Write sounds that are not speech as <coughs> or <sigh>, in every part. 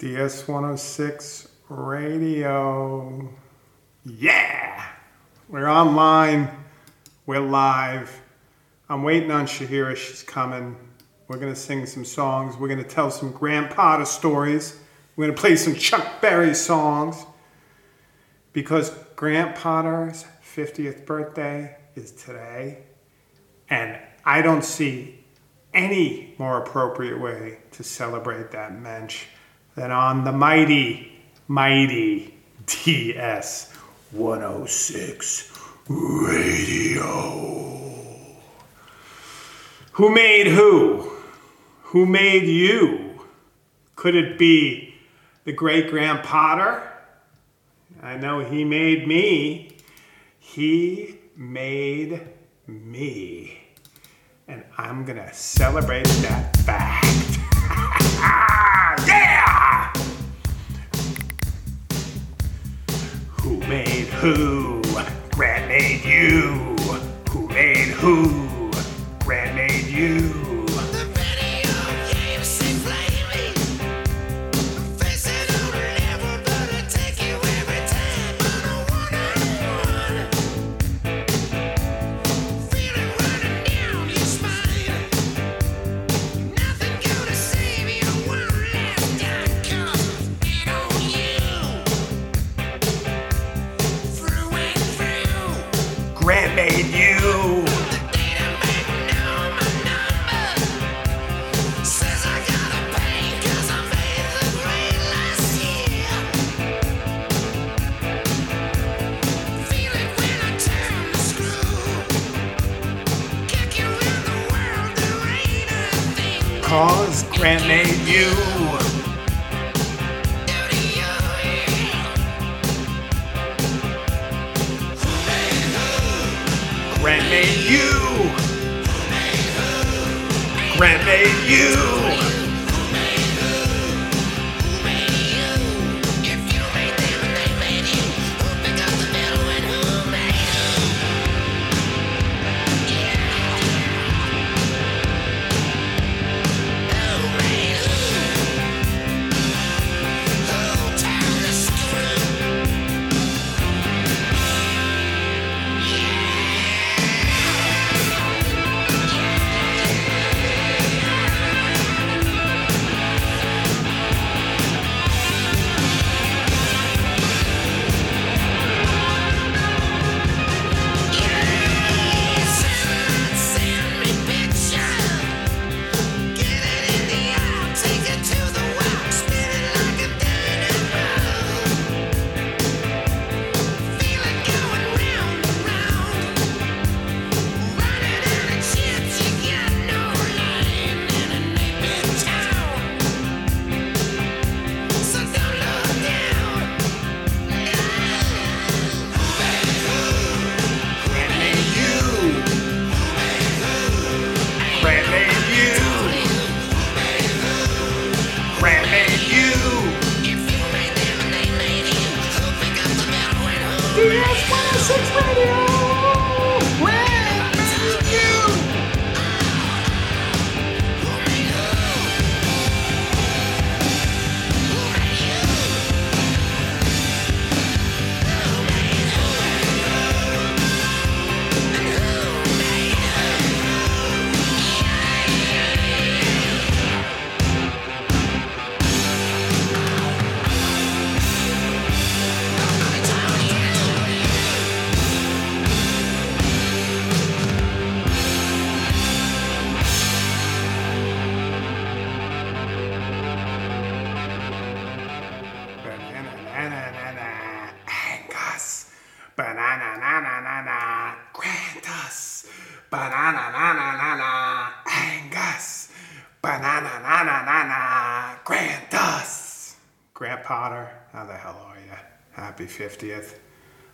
DS 106 Radio. Yeah! We're online. We're live. I'm waiting on Chahira. She's coming. We're going to sing some songs. We're going to tell some Potter stories. We're going to play some Chuck Berry songs. Because Grant Potter's 50th birthday is today. And I don't see any more appropriate way to celebrate that mensch than on the mighty, mighty DS 106 Radio. Who made who? Who made you? Could it be the great Grant Potter? I know he made me. He made me. And I'm gonna celebrate that fact. Who made who? Grant made you. Who made who? Grant made you. Grant made you. to do you. Grant made you.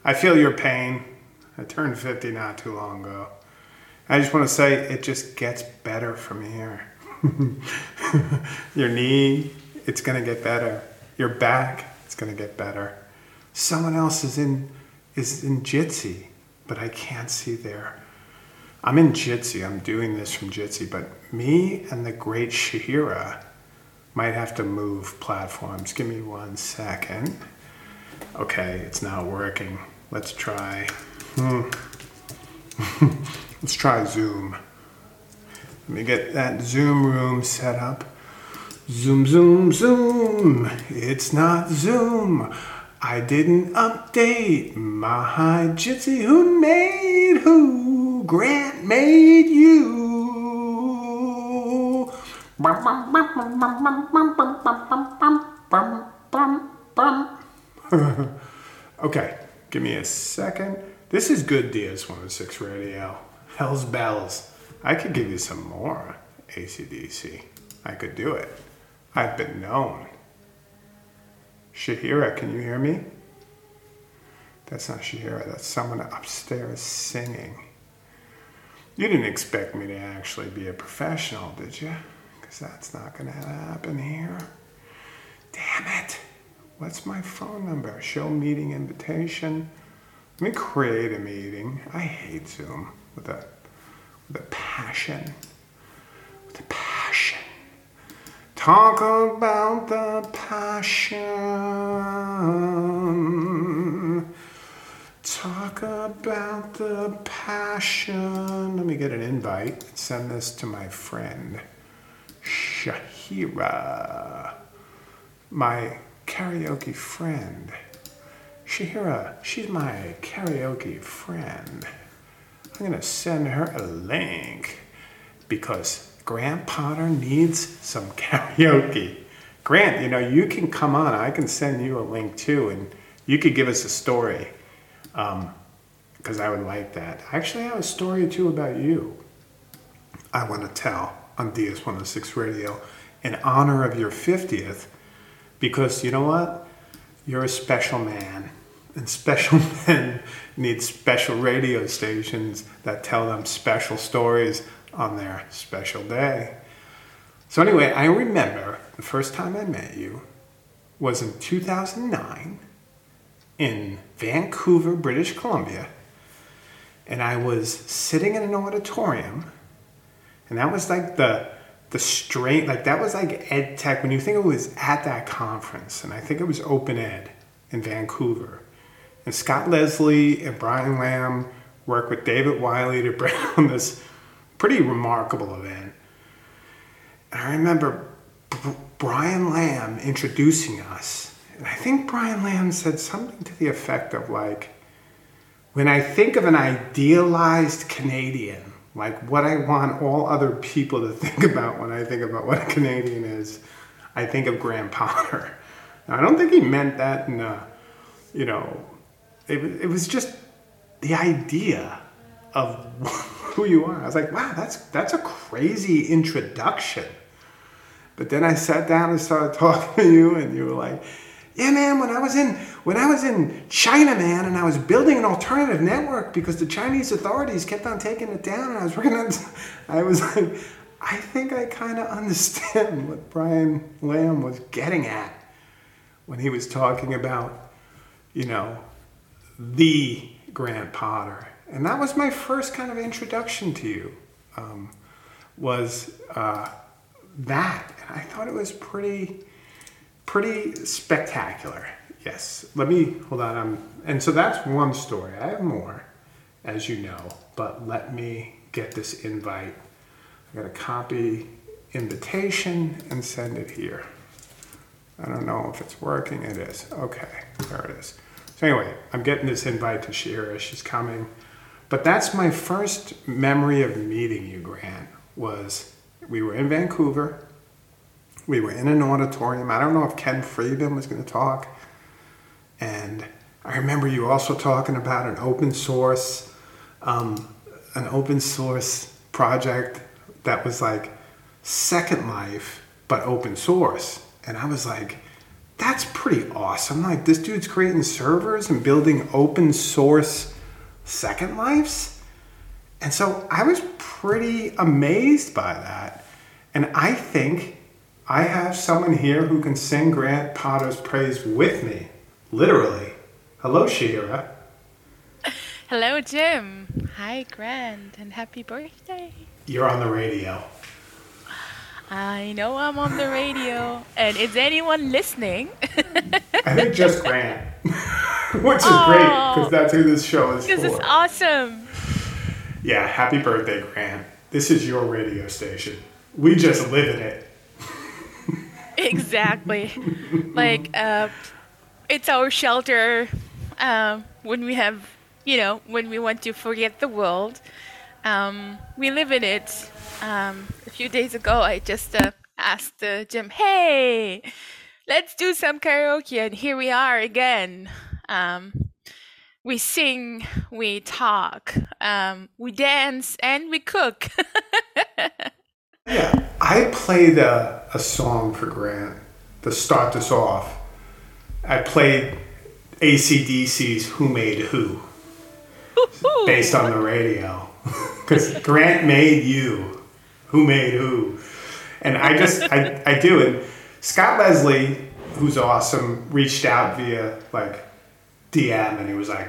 I feel your pain. I turned 50 not too long ago. I just want to say it just gets better from here. <laughs> Your knee, it's going to get better. Your back, it's going to get better. Someone else is in is in Jitsi, but I can't see there. I'm in Jitsi. I'm doing this from Jitsi, but me and the great Chahira, Might have to move platforms. Give me one second. Okay, it's not working. Let's try. Hmm. <laughs> Let's try Zoom. Let me get that Zoom room set up. Zoom, zoom, zoom. It's not Zoom. I didn't update my Jitsi. Who made who? Grant made you. <laughs> okay, give me a second. This is good DS106 radio. Hell's bells. I could give you some more ACDC. I could do it. I've been known. Chahira, can you hear me? That's not Chahira, that's someone upstairs singing. You didn't expect me to actually be a professional, did you? Because that's not going to happen here. Damn it. What's my phone number? Show meeting invitation. Let me create a meeting. I hate Zoom with a, with a passion. With a passion. Talk about the passion. Talk about the passion. Let me get an invite. Send this to my friend, Chahira, my karaoke friend. Chahira, she's my karaoke friend. I'm gonna send her a link because Grant Potter needs some <laughs> karaoke. Grant, you know, you can come on. I can send you a link too, and you could give us a story um, because I would like that. I actually have a story too about you I want to tell on DS106 Radio in honor of your 50th because you know what? You're a special man. And special <laughs> men need special radio stations that tell them special stories on their special day. So, anyway, I remember the first time I met you was in 2009 in Vancouver, British Columbia. And I was sitting in an auditorium, and that was like the the straight like that was like ed tech. When you think it was at that conference and i think it was open ed in vancouver and scott leslie and brian lamb worked with david wiley to <laughs> bring on this pretty remarkable event. And i remember brian lamb introducing us and i think brian lamb said something to the effect of like when I think of an idealized Canadian, like what I want all other people to <laughs> think about when I think about what a Canadian is, I think of Grant Potter. Now, I don't think he meant that in a, you know, it, it was just the idea of <laughs> who you are. I was like, wow, that's that's a crazy introduction. But then I sat down and started <laughs> talking to you, and you were like, "Yeah, man. When I was in when I was in China, man, and I was building an alternative network because the Chinese authorities kept on taking it down, and I was working on. I was like, I think I kind of understand <laughs> what Brian Lamb was getting at when he was talking about, you know, the Grant Potter, and that was my first kind of introduction to you. Um, was uh, that, and I thought it was pretty, pretty spectacular. Yes. Let me hold on. Um, and so that's one story. I have more, as you know, but let me get this invite. I got a copy invitation and send it here. I don't know if it's working. It is. Okay, there it is. So anyway, I'm getting this invite to Shira. She's coming. But that's my first memory of meeting you, Grant, was we were in Vancouver. We were in an auditorium. I don't know if Ken Friedman was going to talk. And I remember you also talking about an open source, um, an open source project that was like Second Life, but open source. And I was like, that's pretty awesome. Like, this dude's creating servers and building open source Second Lives. And so I was pretty amazed by that. And I think I have someone here who can sing Grant Potter's praise with me, literally. Hello, Shira. <laughs> Hello, Jim. Hi, Grant, and happy birthday. You're on the radio. I know I'm on the radio, and is anyone listening? I think just <laughs> Grant, <laughs> which is great because that's who this show is This is awesome. Yeah, happy birthday, Grant. This is your radio station. We just live in it. Exactly. like, uh, it's our shelter um, when we have, you know, when we want to forget the world. Um, we live in it. Um, a few days ago, I just uh, asked uh, Jim, hey, let's do some karaoke. And here we are again. Um, we sing, we talk, um, we dance, and we cook. <laughs> Yeah, I played a, a song for Grant to start this off. I played ACDC's Who Made Who <laughs> based on the radio. <laughs> Because Grant made you. Who made who? And I just, I, I do. And Scott Leslie, who's awesome, reached out via like DM and he was like,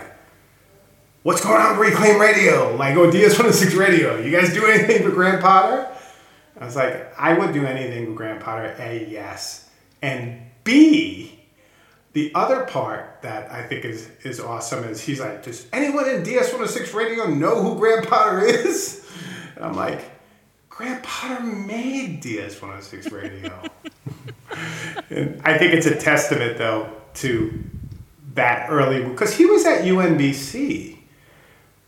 What's going on with Reclaim Radio? Like, oh, DS106 Radio. You guys do anything for Grant Potter? I was like, I would do anything with Grant Potter. A, yes. And B, the other part that I think is, is awesome is he's like, does anyone in DS106 Radio know who Grant Potter is? And I'm like, Grant Potter made DS106 Radio. <laughs> and I think it's a testament, though, to that early, because he was at UNBC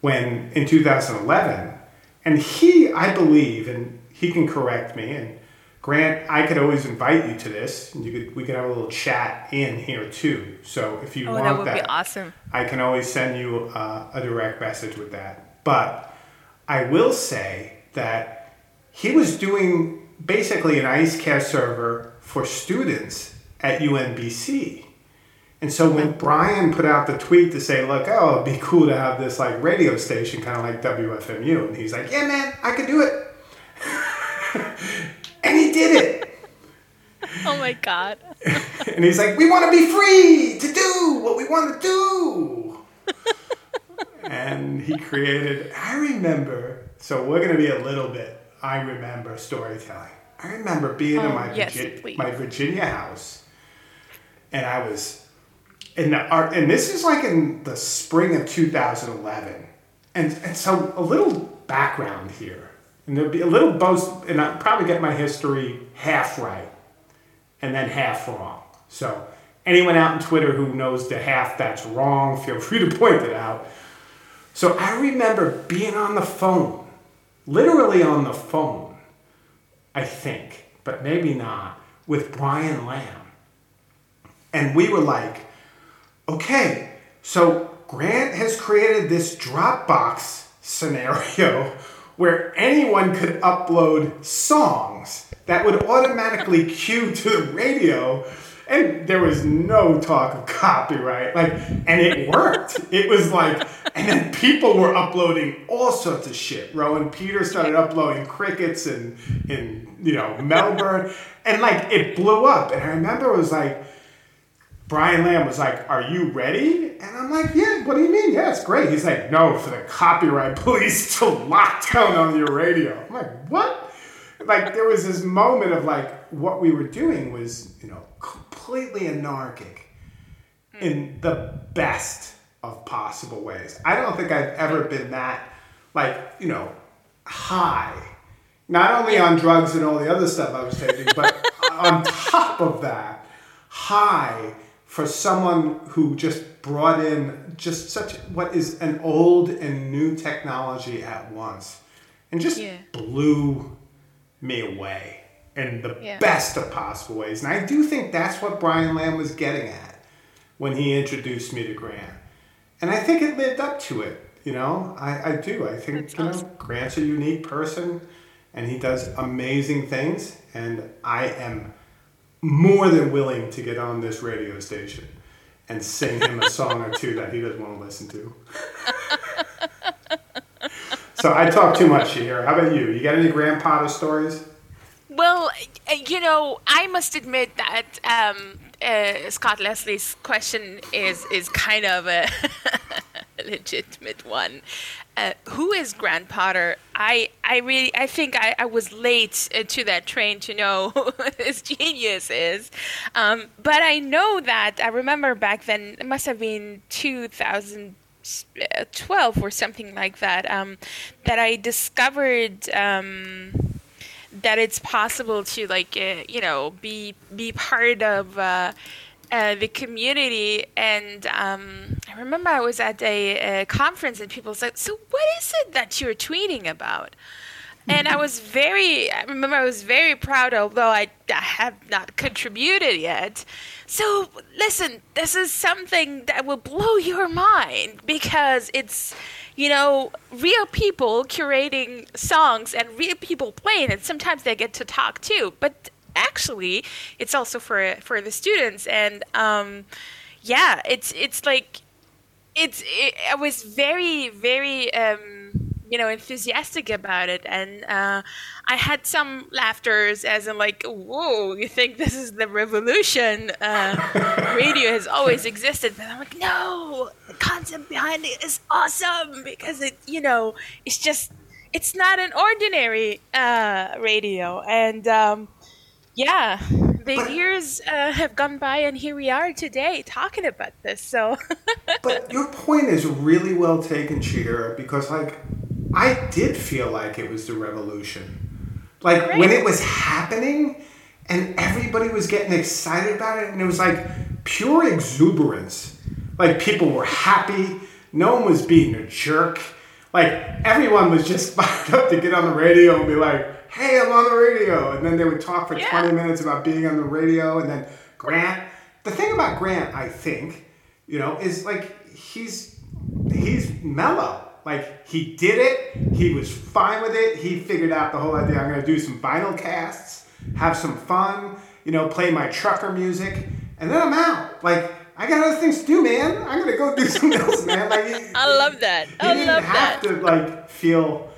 when in 2011 and he i believe and he can correct me and grant i could always invite you to this and you could we could have a little chat in here too so if you oh, want that would be awesome. I can always send you uh, a direct message with that. But I will say that he was doing basically an IceCast server for students at UNBC. And so when Brian put out the tweet to say, look, oh, it'd be cool to have this like radio station, kind of like WFMU, and he's like, yeah, man, I could do it. And he did it. Oh my god. <laughs> And he's like, we want to be free to do what we want to do. and he created, I remember, so we're going to be a little bit, I remember storytelling. I remember being in Oh, my, yes, Virgi- my Virginia house, and I was in the art, and this is like in the spring of 2011. And, and so a little background here, and there'll be a little both, and I'll probably get my history half right and then half wrong. So anyone out on Twitter who knows the half that's wrong, feel <laughs> free to point it out. So I remember being on the phone, literally on the phone, I think, but maybe not, with Brian Lamb. And we were like, okay, so Grant has created this Dropbox scenario <laughs> where anyone could upload songs that would automatically cue to the radio. And there was no talk of copyright. Like, and it worked. It was like, and then people were uploading all sorts of shit. Rowan Peter started uploading crickets and in, you know, Melbourne. And like it blew up. And I remember it was like, Brian Lamb was like, Are you ready? And I'm like, Yeah, what do you mean? Yeah, it's great. He's like, No, for the copyright <laughs> police to lock down on your radio. I'm like, What? Like, there was this moment of like, what we were doing was, you know, completely anarchic hmm. in the best of possible ways. I don't think I've ever hmm. been that, like, you know, high. Not only on drugs and all the other stuff I was taking, but <laughs> on top of that, high for someone who just brought in just such what is an old and new technology at once and just Yeah. blew me away in the Yeah. best of possible ways. And I do think that's what Brian Lamb was getting at when he introduced me to Grant. And I think it lived up to it. You know, I, I do. I think That's you know awesome. Grant's a unique person, and he does amazing things. And I am more than willing to get on this radio station and sing him a song or two that he doesn't want to listen to. so I talk too much here. How about you? You got any grandpa stories? Well, you know, I must admit that um, uh, Scott Leslie's question is is kind of a <laughs> legitimate one. Uh, who is Grant Potter? I I really I think I, I was late uh, to that train to know <laughs> who this genius is, um, but I know that I remember back then it must have been 2012 or something like that um, that I discovered. Um, that it's possible to like uh, you know be be part of uh, uh, the community and um, I remember I was at a, a conference and people said so what is it that you're tweeting about? And I was very I remember I was very proud although I, I have not contributed yet. So listen this is something that will blow your mind because it's you know, real people curating songs and real people playing and Sometimes they get to talk too, but actually, it's also for for the students. And um, yeah, it's it's like it's it, I was very very um, you know enthusiastic about it, and uh, I had some laughters as in like, whoa, you think this is the revolution? Uh, radio has always existed, but I'm like, no, the concept behind it is awesome because it, you know, it's just, it's not an ordinary uh, radio, and um, yeah, the But- years uh, have gone by, and here we are today talking about this. So, <laughs> But your point is really well taken, Cheer, because like I did feel like it was the revolution. Like when it was happening and everybody was getting excited about it and it was like pure exuberance. Like people were happy, no one was being a jerk. Like everyone was just <laughs> fired up to get on the radio and be like, "Hey, I'm on the radio," and then they would talk for Yeah. 20 minutes about being on the radio, and then Grant. The thing about Grant, I think, you know, is like he's he's mellow. Like he did it, he was fine with it. He figured out the whole idea. I'm going to do some vinyl casts, have some fun, you know, play my trucker music, and then I'm out. Like I got other things to do, man. I'm going to go do <laughs> something else, man. Like I love that. I didn't love have that. to like feel.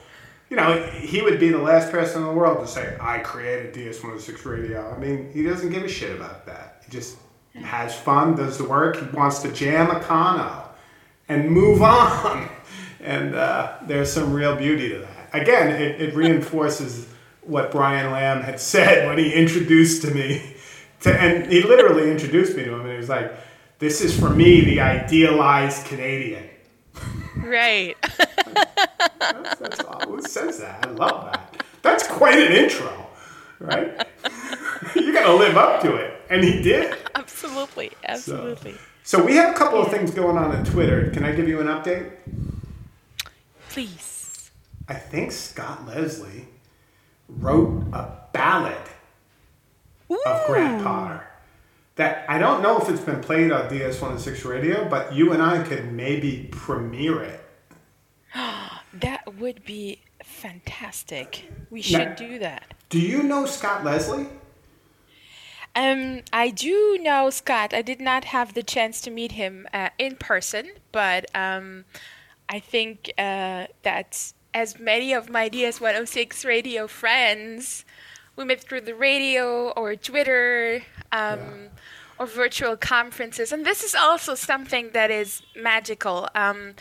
You know, he would be the last person in the world to say, "I created DS106 Radio." I mean, he doesn't give a shit about that. He just has fun, does the work. He wants to jam a cono and move <laughs> on. And uh, there's some real beauty to that. Again, it, it reinforces what Brian Lamb had said when he introduced to me. To, and he literally introduced me to him, and he was like, "This is for me, the idealized Canadian." Right. <laughs> That's, that's. Who says that? I love that. That's quite an intro, right? <laughs> you got to live up to it, and he did. <laughs> absolutely. Absolutely. So we have a couple of things going on on Twitter. Can I give you an update? Please. I think Scott Leslie wrote a ballad of Grant Potter. That I don't know if it's been played on DS106 Radio, but you and I could maybe premiere it. Would be fantastic. We should Now- do that. Do you know Scott Leslie? Um, I do know Scott. I did not have the chance to meet him uh, in person, but um, I think uh, that as many of my DS106 radio friends, we met through the radio or Twitter um, or virtual conferences. And this is also something that is magical. Um,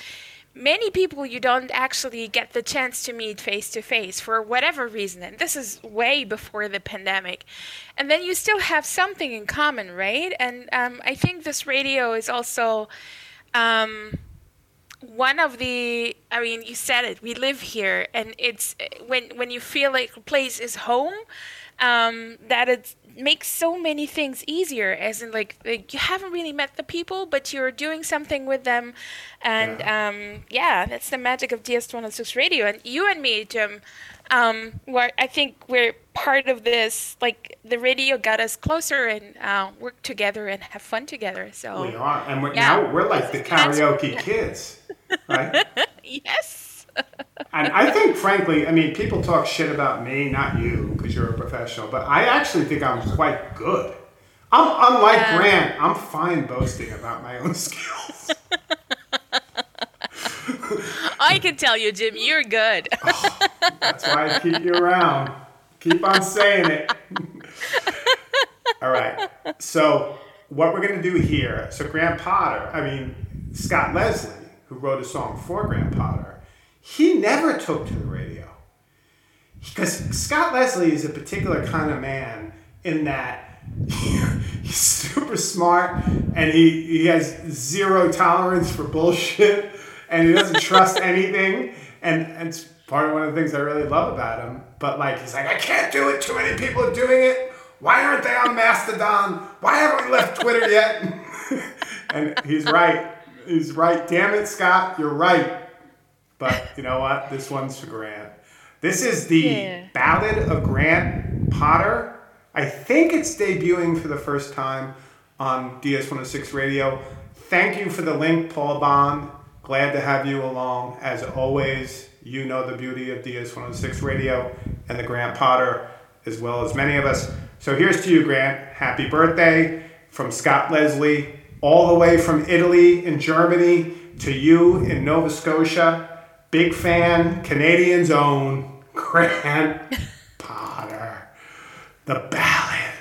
many people you don't actually get the chance to meet face to face for whatever reason and this is way before the pandemic. And then you still have something in common right? And um, i think this radio is also um, one of the i mean you said it we live here and it's when when you feel like a place is home um, that it makes so many things easier as in like, like you haven't really met the people but you're doing something with them. And um, yeah that's the magic of ds106 radio. And you and me jim um, where i think we're part of this like the radio got us closer and uh, work together and have fun together so. We are, and we're, Yeah. now we're like the karaoke <laughs> kids, right? <laughs> yes And I think, frankly, I mean, people talk shit about me, not you, because you're a professional, but I actually think I'm quite good. I'm unlike Yeah. Grant. I'm fine boasting about my own <laughs> skills. i can tell you jim you're good <laughs> oh, That's why I keep you around. Keep on saying it. All right. So what we're gonna do here? So Grant Potter, I mean Scott Leslie, who wrote a song for Grant Potter, he never took to the radio. Because Scott Leslie is a particular kind of man in that <laughs> he's super smart and he, he has zero tolerance for bullshit and he doesn't trust <laughs> anything. And, and it's part of one of the things I really love about him. But like, he's like, I can't do it. Too many people are doing it. Why aren't they on Mastodon? Why haven't we left Twitter yet? <laughs> and he's right. He's right. Damn it, Scott. You're right. But you know what? This one's for Grant. This is the Yeah. Ballad of Grant Potter. I think it's debuting for the first time on DS106 Radio. Thank you for the link, Paul Bond. Glad to have you along. As always, you know the beauty of DS106 Radio and the Grant Potter, as well as many of us. So here's to you, Grant. Happy birthday from Scott Leslie, all the way from Italy and Germany to you in Nova Scotia. Big fan, Canadian's own Grant Potter. The ballad.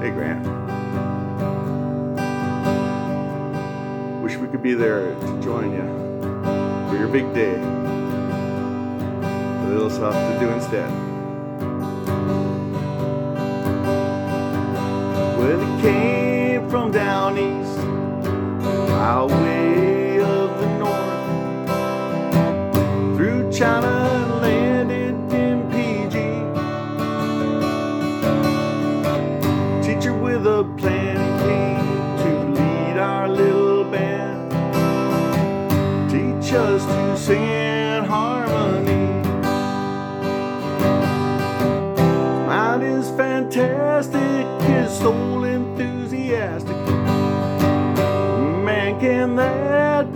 Hey, Grant. Wish we could be there to join you for your big day. But it'll have to do instead. Well, it came from down east, highway of the north, through China and landed in PG. teacher with a plan came to lead our little band teach us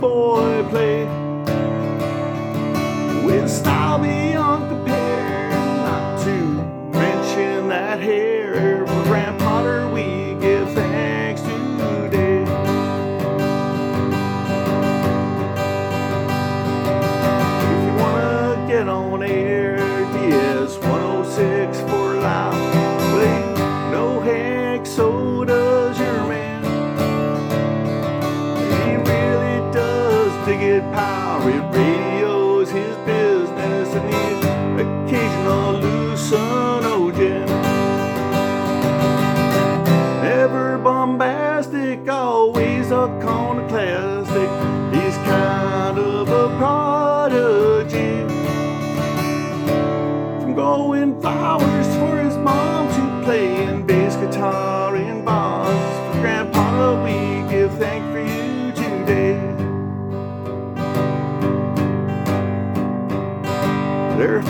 boy play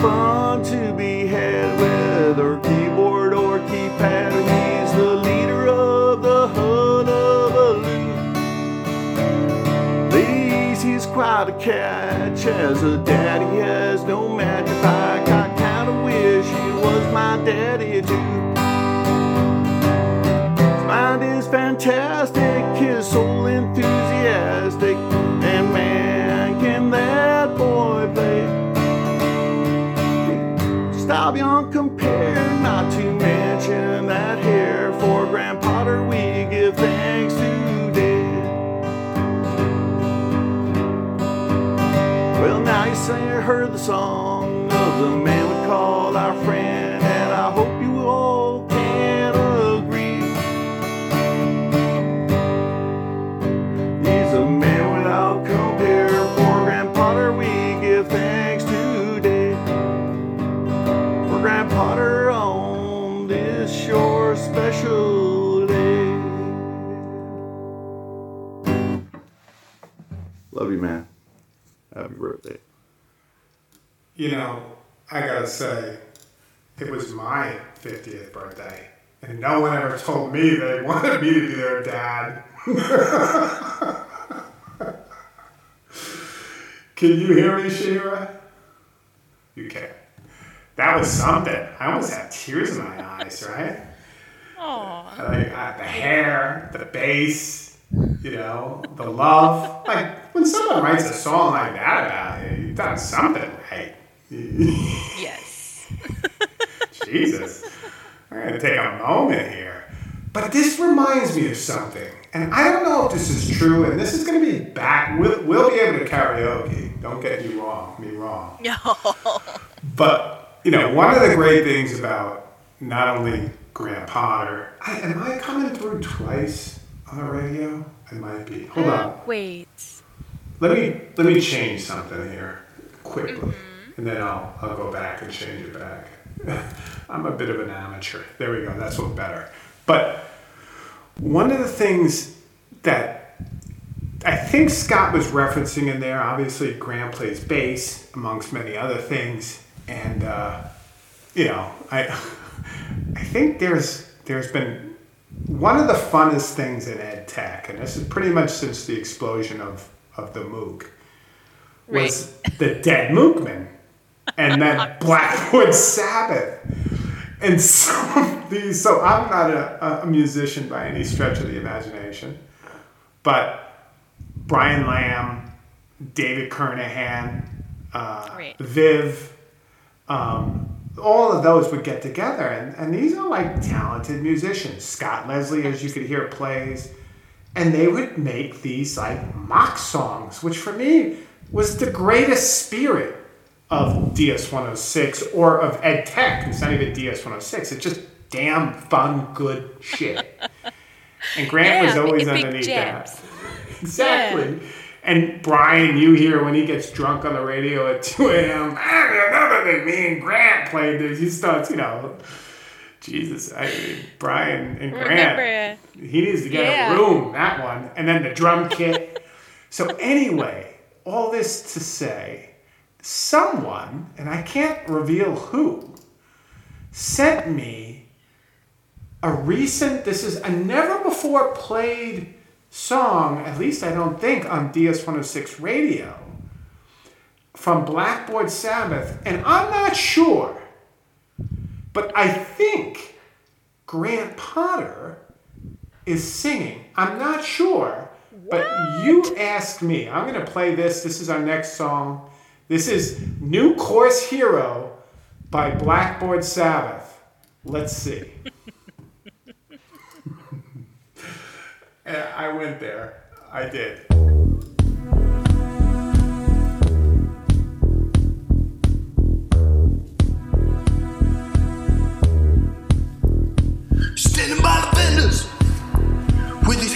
fun to be had, whether keyboard or keypad. He's the leader of the hullabaloo. Ladies, he's quite a catch. As a daddy, has no match. If I got kind of wish he was my daddy too. His mind is fantastic, heard the song of the man we call our friend, You know, I gotta say, it was my 50th birthday, and no one ever told me they <laughs> wanted me to be their dad. <laughs> Can you hear me, Shira? You can. That was something. I almost had tears in my eyes, right? Oh, Like uh, the hair, the bass, you know, the love. Like when someone writes a song like that about you, you've done something right. Yes. <laughs> Jesus. I'm going to take a moment here. But this reminds me of something, and I don't know if this is true. And this is going to be back. We'll, we'll be able to karaoke. Don't get you wrong, me wrong. <laughs> No. But you know, one of the great things about not only Grant Potter. I, am I coming through twice on the radio? I might be. Hold uh, on. Wait. Let me let me change something here quickly, mm-hmm. And then I'll I'll go back and change it back. <laughs> I'm a bit of an amateur. There we go. That's what better. But one of the things that I think Scott was referencing in there, obviously Grant plays bass amongst many other things, and uh, you know, I <laughs> I think there's there's been one of the funnest things in ed tech, and this is pretty much since the explosion of of the MOOC, was the dead Mookman and <laughs> then Blackboard Sabbath. And some of <laughs> these, so I'm not a, a musician by any stretch of the imagination, but Brian Lamb, David Kernohan, uh, Right. Viv, um, all of those would get together. And, and these are like talented musicians. Scott Leslie, as you could hear, plays. And they would make these like mock songs, which for me was the greatest spirit of DS106 or of Ed Tech. It's not even DS106. It's just damn fun, good shit. <laughs> And Grant was always underneath that. <laughs> exactly. And Brian, you hear when he gets drunk on the radio at 2 a.m. I remember that me and Grant played this. He starts, you know, Jesus, I Brian and Grant. He needs to get Yeah. a room, that one. And then the drum kit. so, anyway, all this to say, someone, and I can't reveal who, sent me a recent, this is a never before played song, at least I don't think, on DS106 radio from Blackboard Sabbath. And I'm not sure, but I think Grant Potter is singing. I'm not sure, but you asked me. I'm going to play this. This is our next song. This is New Course Hero by Blackboard Sabbath. Let's see. <laughs> I went there. I did. Standing by the fenders with his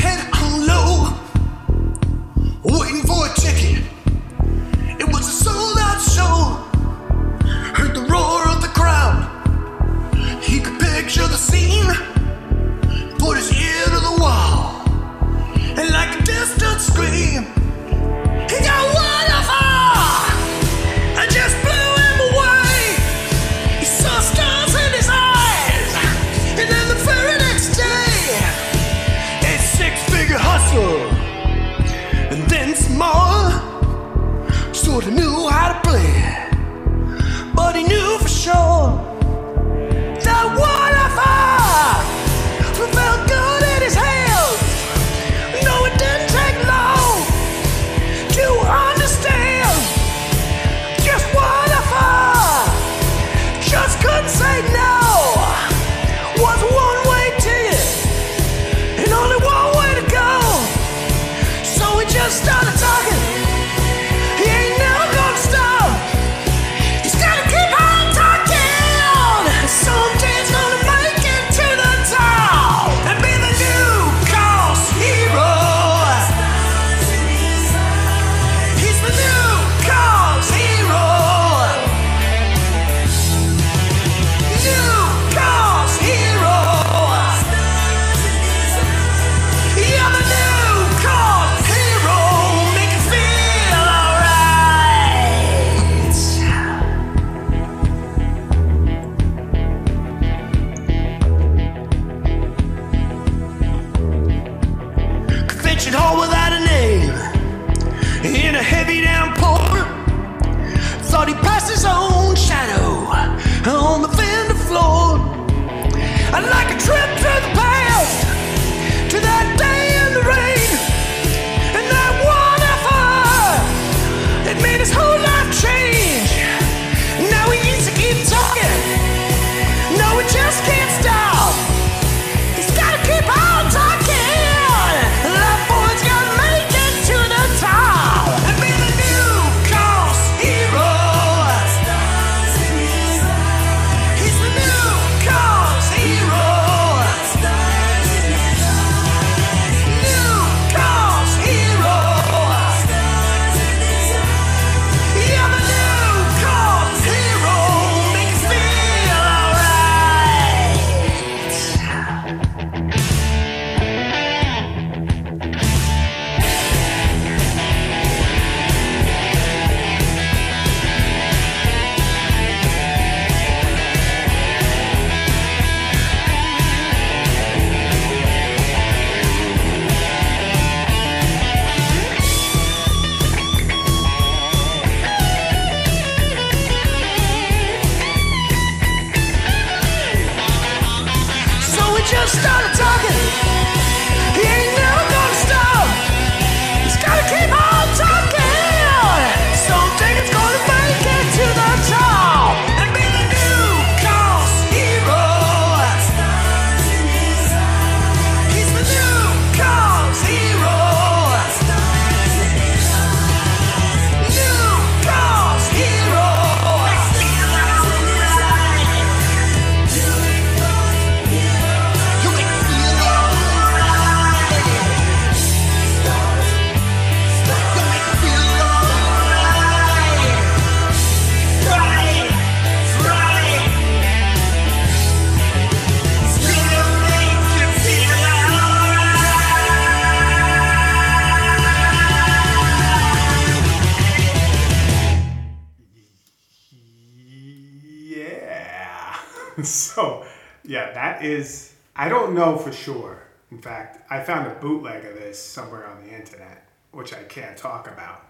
somewhere on the internet, which I can't talk about.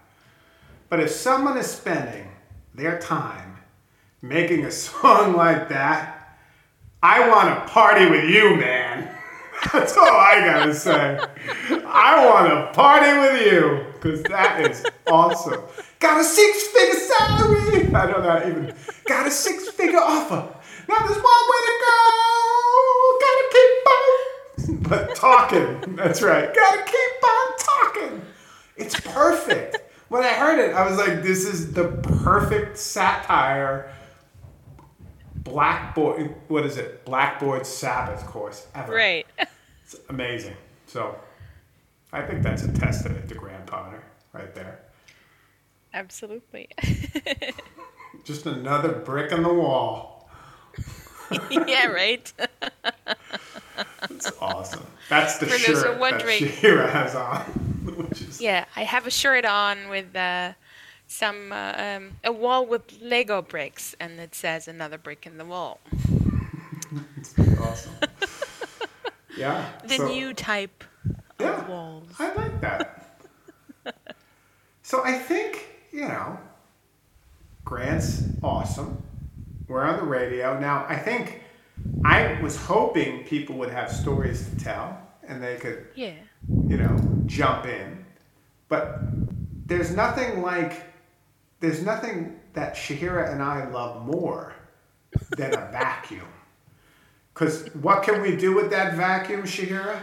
But if someone is spending their time making a <laughs> song like that, I want to party with you, man. <laughs> That's all I gotta say. I want to party with you because that is awesome. Got a six figure salary. I don't know even. Got a six figure offer. Now there's one way to go. Gotta keep on. But talking. That's right. <laughs> Gotta keep on talking. It's perfect. When I heard it, I was like, this is the perfect satire blackboard what is it blackboard sabbath course ever Right. <laughs> it's amazing so i think that's a testament to potter right there Absolutely. <laughs> just another brick in the wall <laughs> yeah, right. That's awesome that's the For those shirt who are that wondering. Shira has on <laughs> which is Yeah, I have a shirt on with uh, some uh, um, a wall with Lego bricks, and it says "another brick in the wall." It's awesome <laughs> yeah The so- new type yeah, of walls. I like that. so I think, you know, Grant's awesome. We're on the radio. Now, I think I was hoping people would have stories to tell and they could, Yeah. you know, jump in. But there's nothing like, there's nothing that Chahira and I love more than a vacuum. Because what can we do with that vacuum, Chahira?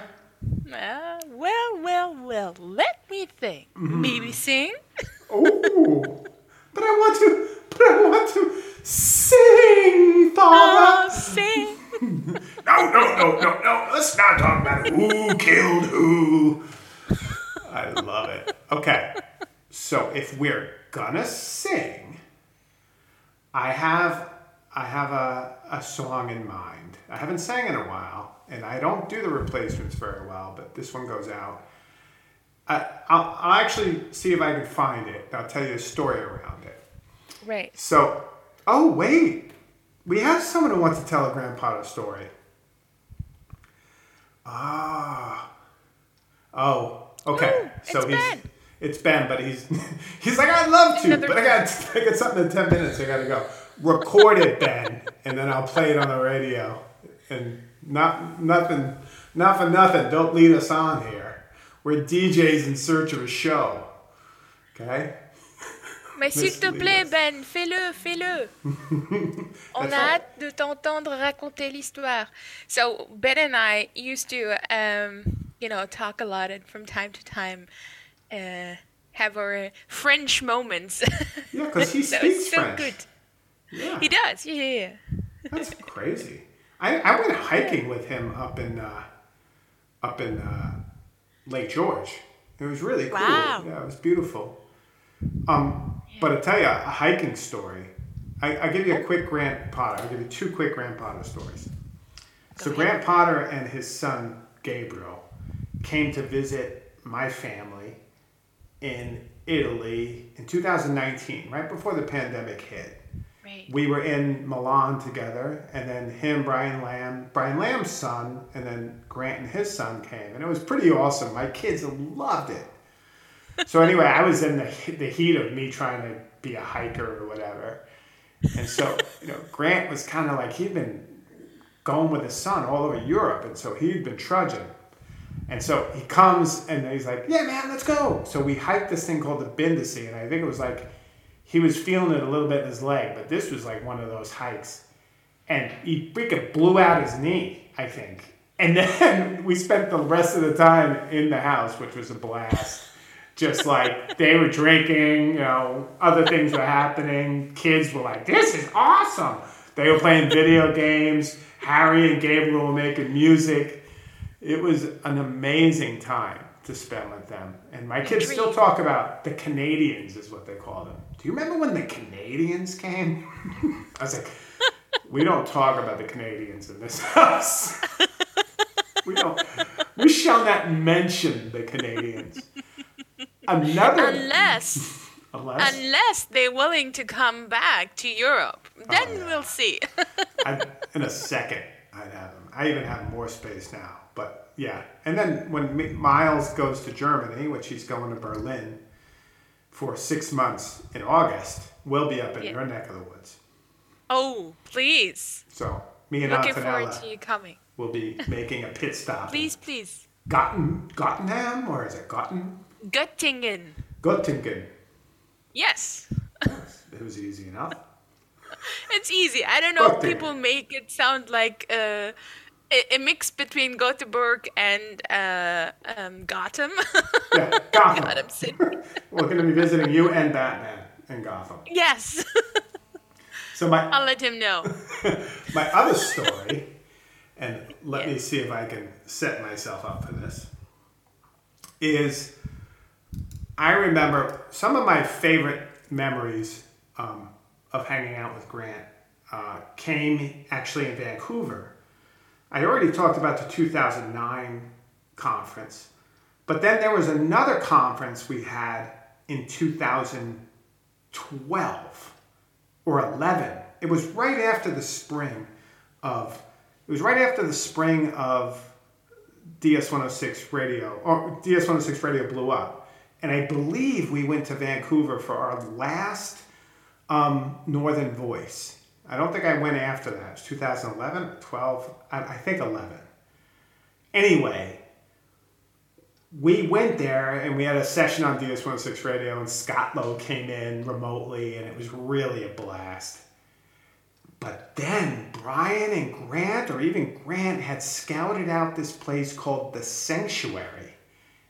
Uh, well, well, well. Let me think. Mm-hmm. Maybe sing. Oh, but I want to, but I want to sing, Oh, Father. sing. <laughs> No, no, no, no, no. Let's not talk about who killed who. I love it. Okay, so if we're gonna sing, I have, I have a, a song in mind. I haven't sang in a while, and I don't do the replacements very well, but this one goes out. I, I'll, I'll actually see if I can find it. I'll tell you a story around it. Right. So, oh wait, we have someone who wants to tell a grandpa story. Ah, oh, okay. Ooh, so it's he's Ben. it's Ben, but he's <laughs> he's like I'd love to, Another- but I got <laughs> I got something in ten minutes. I got to go. Record it, Ben, and then I'll play it on the radio. And not nothing, not for nothing. Don't lead us on here. We're DJs in search of a show. Okay. Mais s'il te plaît, Ben, fais-le, fais-le. <laughs> On a hâte de t'entendre raconter l'histoire. So Ben and I used to, um, you know, talk a lot and from time to time uh, have our French moments. yeah, because he <laughs> speaks it's so French. good. Yeah. He does. Yeah, yeah, yeah. That's crazy. I, I went hiking with him up in uh, up in uh, Lake George. It was really cool. Wow. Yeah, it was beautiful. Um, but I tell you a hiking story. I, I'll give you a oh. quick Grant Potter. I'll give you two quick Grant Potter stories. So Grant Potter and his son Gabriel came to visit my family in Italy in 2019, right before the pandemic hit Right. we were in Milan together, and then him, Brian Lamb, Brian Lamb's son, and then Grant and his son came, and it was pretty awesome. My kids loved it. So anyway, I was in the the heat of me trying to be a hiker or whatever, and so you know, Grant was kind of like he'd been going with his son all over Europe, and so he'd been trudging. And so he comes and he's like, "Yeah, man, let's go." So we hiked this thing called the Bindisi, and I think it was like he was feeling it a little bit in his leg, but this was like one of those hikes, and he freaking blew out his knee, I think. And then <laughs> we spent the rest of the time in the house, which was a blast. Just like they were drinking, you know, other things were happening. Kids were like, "This is awesome." They were playing video games. Harry and Gabriel were making music. It was an amazing time to spend with them. And my kids still talk about the Canadians, is what they call them. Do you remember when the Canadians came? <laughs> I was like, we don't talk about the Canadians in this <laughs> house. <laughs> we don't. We shall not mention the Canadians. Another. Unless, <laughs> unless unless they're willing to come back to Europe, oh, then Oh, yeah. we'll see. <laughs> I, in a second, I'd have them. I even have more space now. But yeah. And then when Miles goes to Germany, which he's going to Berlin for six months in August, we'll be up in Yeah. your neck of the woods. oh, please. So me and Looking forward to you coming. We'll be making a pit stop. Please, please. Gotten, Gottenham, or is it Gotten? Göttingen. Göttingen. Yes. It was easy enough. <laughs> It's easy. I don't know. Göttingen. People make it sound like uh, a, a mix between Gothenburg and uh, um, Gotham. Yeah, <laughs> Gotham. Gotham City. <laughs> We're going to be visiting you and Batman in Gotham. yes. So my I'll let him know. My other story, and let me see if I can set myself up for this, is I remember some of my favorite memories um, of hanging out with Grant uh, came actually in Vancouver. I already talked about the 2009 conference, but then there was another conference we had in 2012 or 11. It was right after the spring of, it was right after the spring of DS106 radio, or DS106 radio blew up. And I believe we went to Vancouver for our last um, Northern Voice. I don't think I went after that. It was 2011, 12, I, I think 11. Anyway, we went there and we had a session on DS106 radio, and Scott Lowe came in remotely, and it was really a blast. But then Brian and Grant, or even Grant, had scouted out this place called the Sanctuary.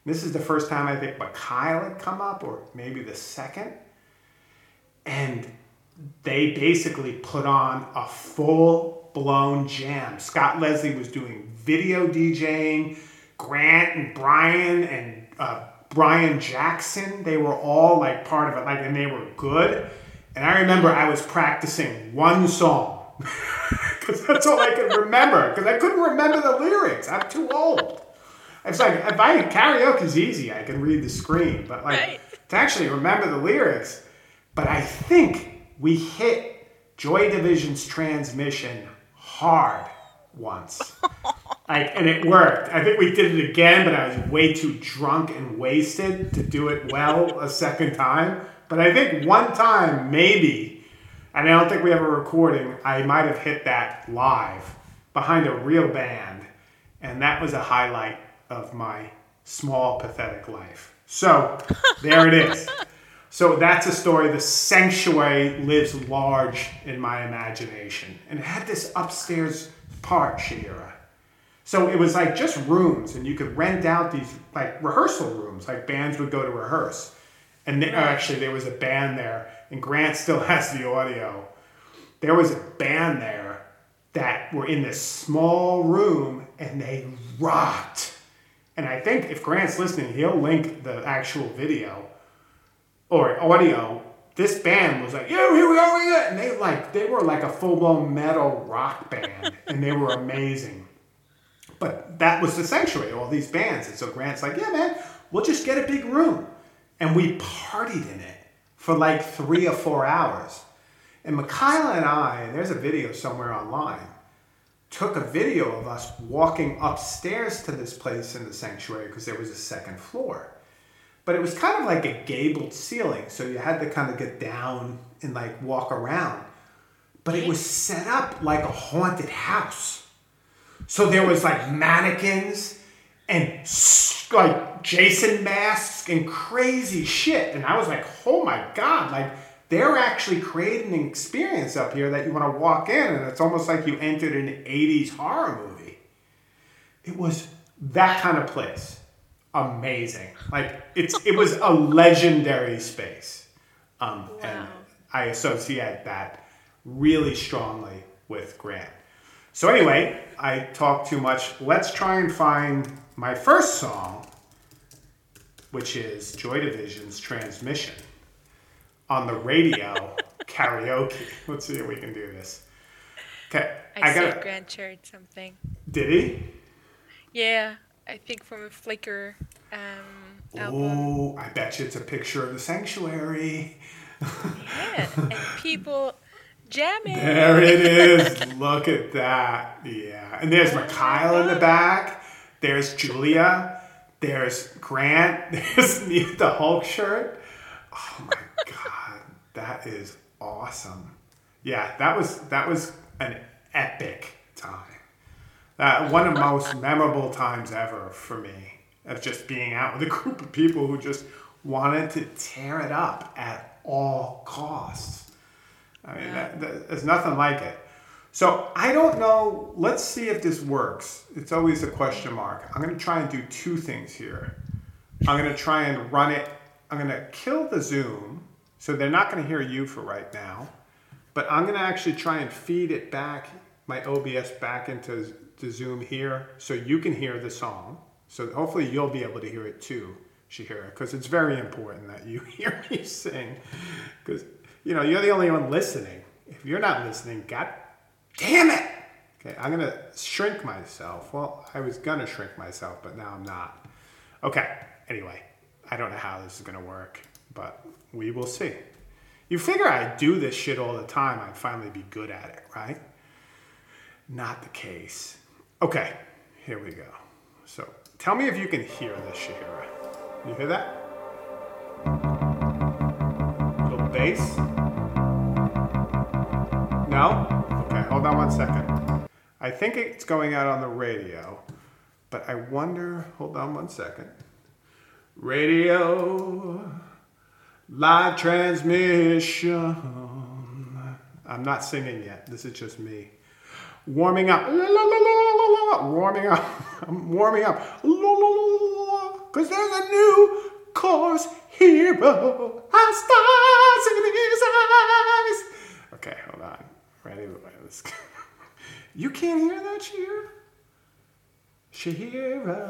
This is the first time I think Mikhail had come up, or maybe the second. And they basically put on a full blown jam. Scott Leslie was doing video DJing. Grant and Brian and uh, Brian Jackson, they were all like part of it, like, and they were good. And I remember I was practicing one song <laughs> because that's all I could remember because I couldn't remember the lyrics. I'm too old. It's like if I had karaoke's easy, I can read the screen, but like Right. to actually remember the lyrics. But I think we hit Joy Division's transmission hard once. <laughs> Like, and it worked. I think we did it again, but I was way too drunk and wasted to do it well <laughs> a second time. But I think one time, maybe, and I don't think we have a recording, I might have hit that live behind a real band. And that was a highlight of my small, pathetic life. So there it is. So that's a story. The sanctuary lives large in my imagination. And it had this upstairs part, Shira. So it was like just rooms, and you could rent out these like rehearsal rooms, like bands would go to rehearse. And there, actually, there was a band there, and Grant still <laughs> has the audio. There was a band there that were in this small room, and they rocked. And I think if Grant's listening, he'll link the actual video or audio. This band was like, yeah, here we are, we are. and they like they were like a full blown metal rock band, and they were amazing. But that was the sanctuary, all these bands. And so Grant's like, yeah, man, we'll just get a big room. And we partied in it for like three or four hours. And Mikhaila and I, and there's a video somewhere online, took a video of us walking upstairs to this place in the sanctuary because there was a second floor. But it was kind of like a gabled ceiling, so you had to kind of get down and like walk around. But it was set up like a haunted house. So there was like mannequins and like Jason masks and crazy shit. And I was like, oh my God, like they're actually creating an experience up here that you want to walk in and it's almost like you entered an 80s horror movie. It was that kind of place. Amazing. Like it's it was a <laughs> legendary space. Um, and I associate that really strongly with Grant. So anyway, I talked too much. Let's try and find my first song, which is Joy Division's Transmission on the radio karaoke. <laughs> Let's see if we can do this. Okay, I, I, got. Grant shared something. Did he? Yeah, I think from a Flickr um, album. Oh, I bet you it's a picture of the sanctuary. Yeah, and <laughs> people jamming. There it is. <laughs> Look at that. Yeah. And there's Mikhail in the back. There's Julia. There's Grant. There's me the Hulk shirt. Oh my god. That is awesome. Yeah, that was that was an epic time. That one of the most memorable times ever for me of just being out with a <laughs> group of people who just wanted to tear it up at all costs. I mean, that, that, there's nothing like it. So I don't know. Let's see if this works. It's always a question mark. I'm going to try and do two things here. I'm going to try and run it. I'm going to kill the Zoom, so they're not going to hear you for right now. But I'm going to actually try and feed it back, my OBS back into the Zoom here, so you can hear the song. So hopefully you'll be able to hear it too, Chahira, because it's very important that you <laughs> hear me sing. Because, you know, you're the only one listening. If you're not listening, God damn it! Okay, I'm going to shrink myself. Well, I was going to shrink myself, but now I'm not. Okay, anyway, I don't know how this is going to work, but we will see. You figure I'd do this shit all the time, I'd finally be good at it, right? Not the case. Okay, here we go. So tell me if you can hear this, Chahira. You hear that? Little bass? No? Okay, hold on one second. I think it's going out on the radio, but I wonder, hold on one second. Radio, live transmission. I'm not singing yet. This is just me. Warming up. Warming up. I'm warming up. La, la, la, la, la. Cause there's a new course hero. I start singing his eyes. Okay, hold on. Ready? You can't hear that, Chahira? Chahira,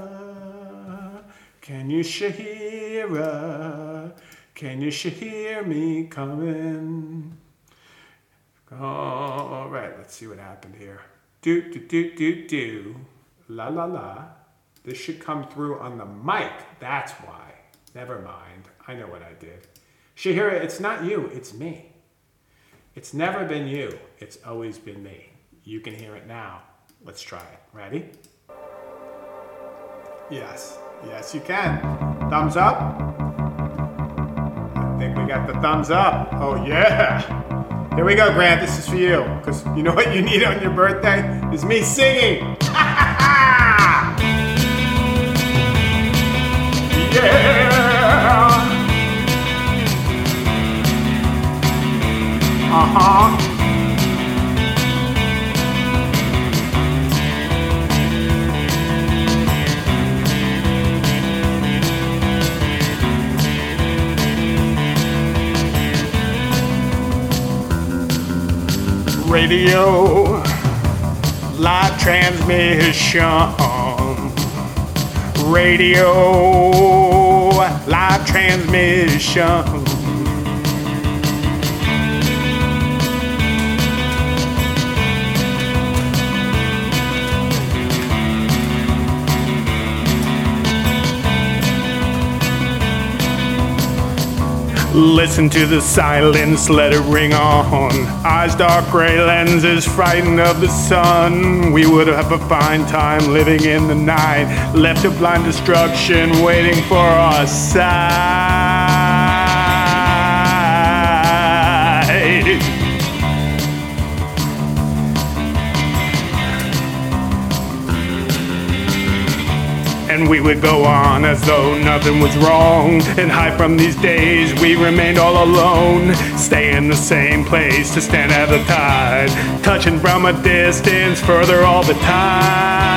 can you Chahira? Can you hear me coming? All right, let's see what happened here. Do do do do do, la la la. This should come through on the mic. That's why. Never mind. I know what I did. Chahira, it's not you. It's me. It's never been you. It's always been me. You can hear it now. Let's try it. Ready? Yes. Yes, you can. Thumbs up. I think we got the thumbs up. Oh, yeah. Here we go, Grant. This is for you. Because you know what you need on your birthday? Is me singing. <laughs> yeah. Uh huh. Radio, live transmission. Radio, live transmission. Listen to the silence, let it ring on. Eyes dark gray lenses, frightened of the sun. We would have a fine time living in the night, left to blind destruction, waiting for our sight. And we would go on as though nothing was wrong. And hide from these days, we remained all alone. Stay in the same place to stand at the tide, touching from a distance, further all the time.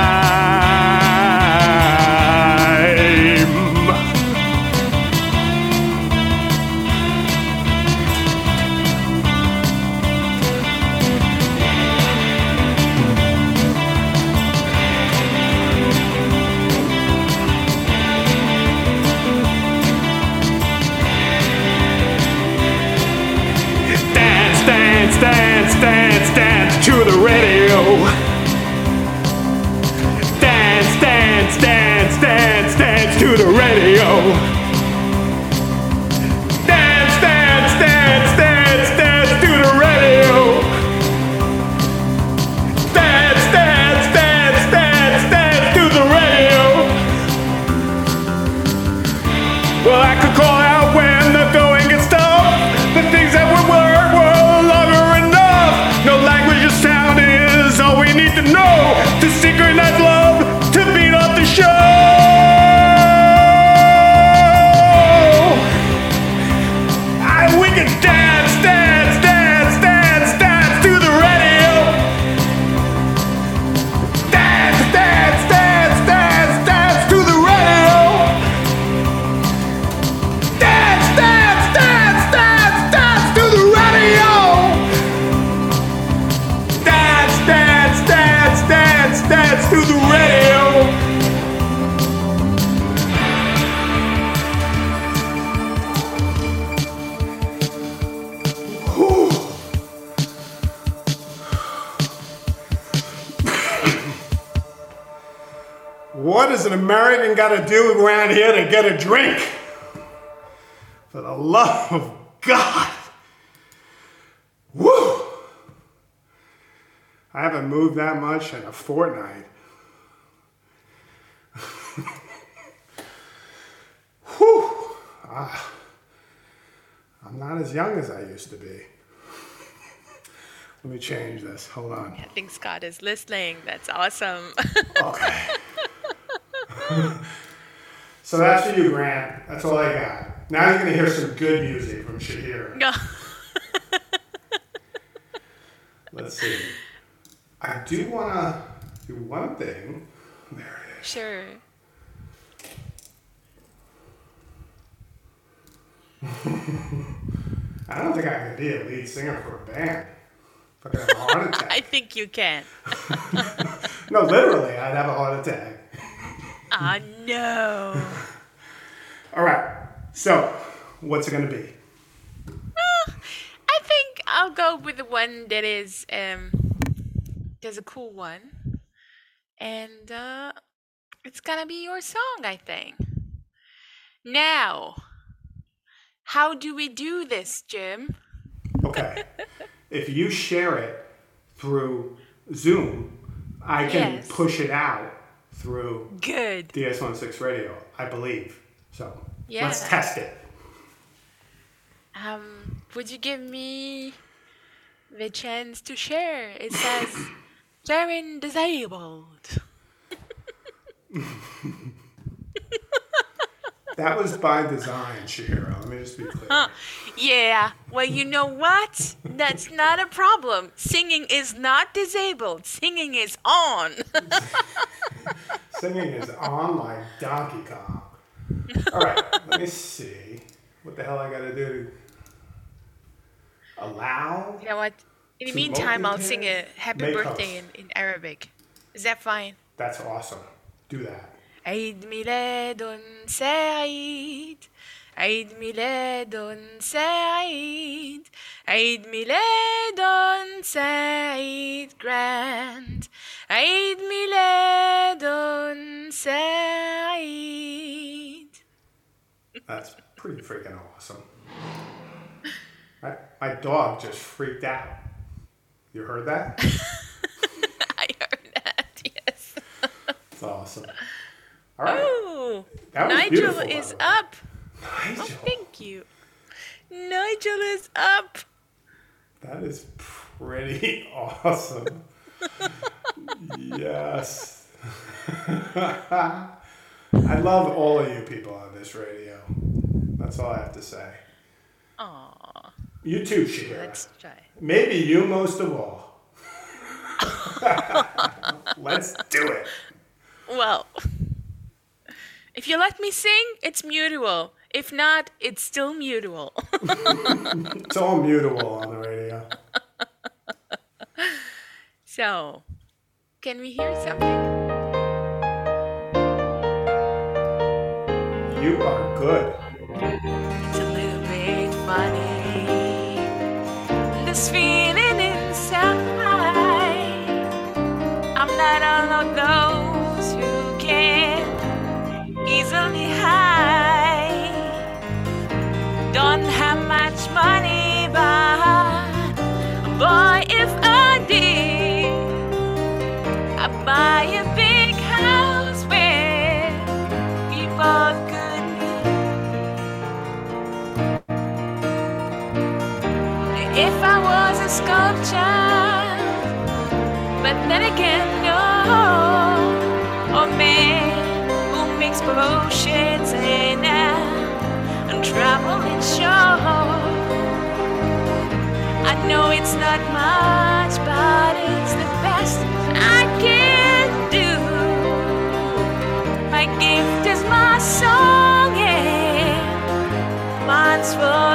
What does an American got to do around here to get a drink? For the love of God. Woo! I haven't moved that much in a fortnight. <laughs> Whew! Ah, I'm not as young as I used to be. Let me change this. Hold on. I think Scott is listening. That's awesome. <laughs> Okay. <laughs> so that's for you, Grant. That's all I got. Now you're gonna hear some good music from Shahir. <laughs> Let's see. I do wanna do one thing. There it is. Sure. <laughs> I don't think I could be a lead singer for a band. Fucking have a heart I think you can. no, literally, I'd have a heart attack. Ah, no. All right. So, what's it gonna be? I think I'll go with the one that is um there's a cool one. And uh it's gonna be your song, I think. Now how do we do this, Jim? Okay. if you share it through Zoom, I can Yes. push it out through Good. DS106 radio, I believe. So yeah. let's test it. Um would you give me the chance to share? It says sharing disabled. <laughs> That was by design, Chahira. Let me just be clear. Yeah, well, you know what? That's not a problem. Singing is not disabled. Singing is on. <laughs> Singing is on like Donkey Kong. All right, let me see. What the hell I gotta do? Allow? You know what? In the meantime, I'll sing a happy make birthday in, in Arabic. Is that fine? That's awesome. Do that. عيد ميلاد سعيد عيد ميلاد سعيد عيد ميلاد سعيد grand عيد ميلاد سعيد That's pretty freaking awesome. My, my dog just freaked out. You heard that? <laughs> I heard that, yes. It's awesome. Oh, Nigel is up. Nigel. Oh, thank you. Nigel is up. That is pretty <laughs> awesome. yes. <laughs> I love all of you people on this radio. That's all I have to say. Aww. You too, Shira. Let's try. Maybe you most of all. <laughs> Let's do it. Well. If you let me sing, it's mutual. If not, it's still mutual. it's all mutual on the radio. <laughs> So, can we hear something? You are good. It's a little bit funny. buy a big house where we both could be. If I was a sculpture, but then again, no. Oh man, who makes potions and a traveling show? I know it's not much, but it's the best. I trust.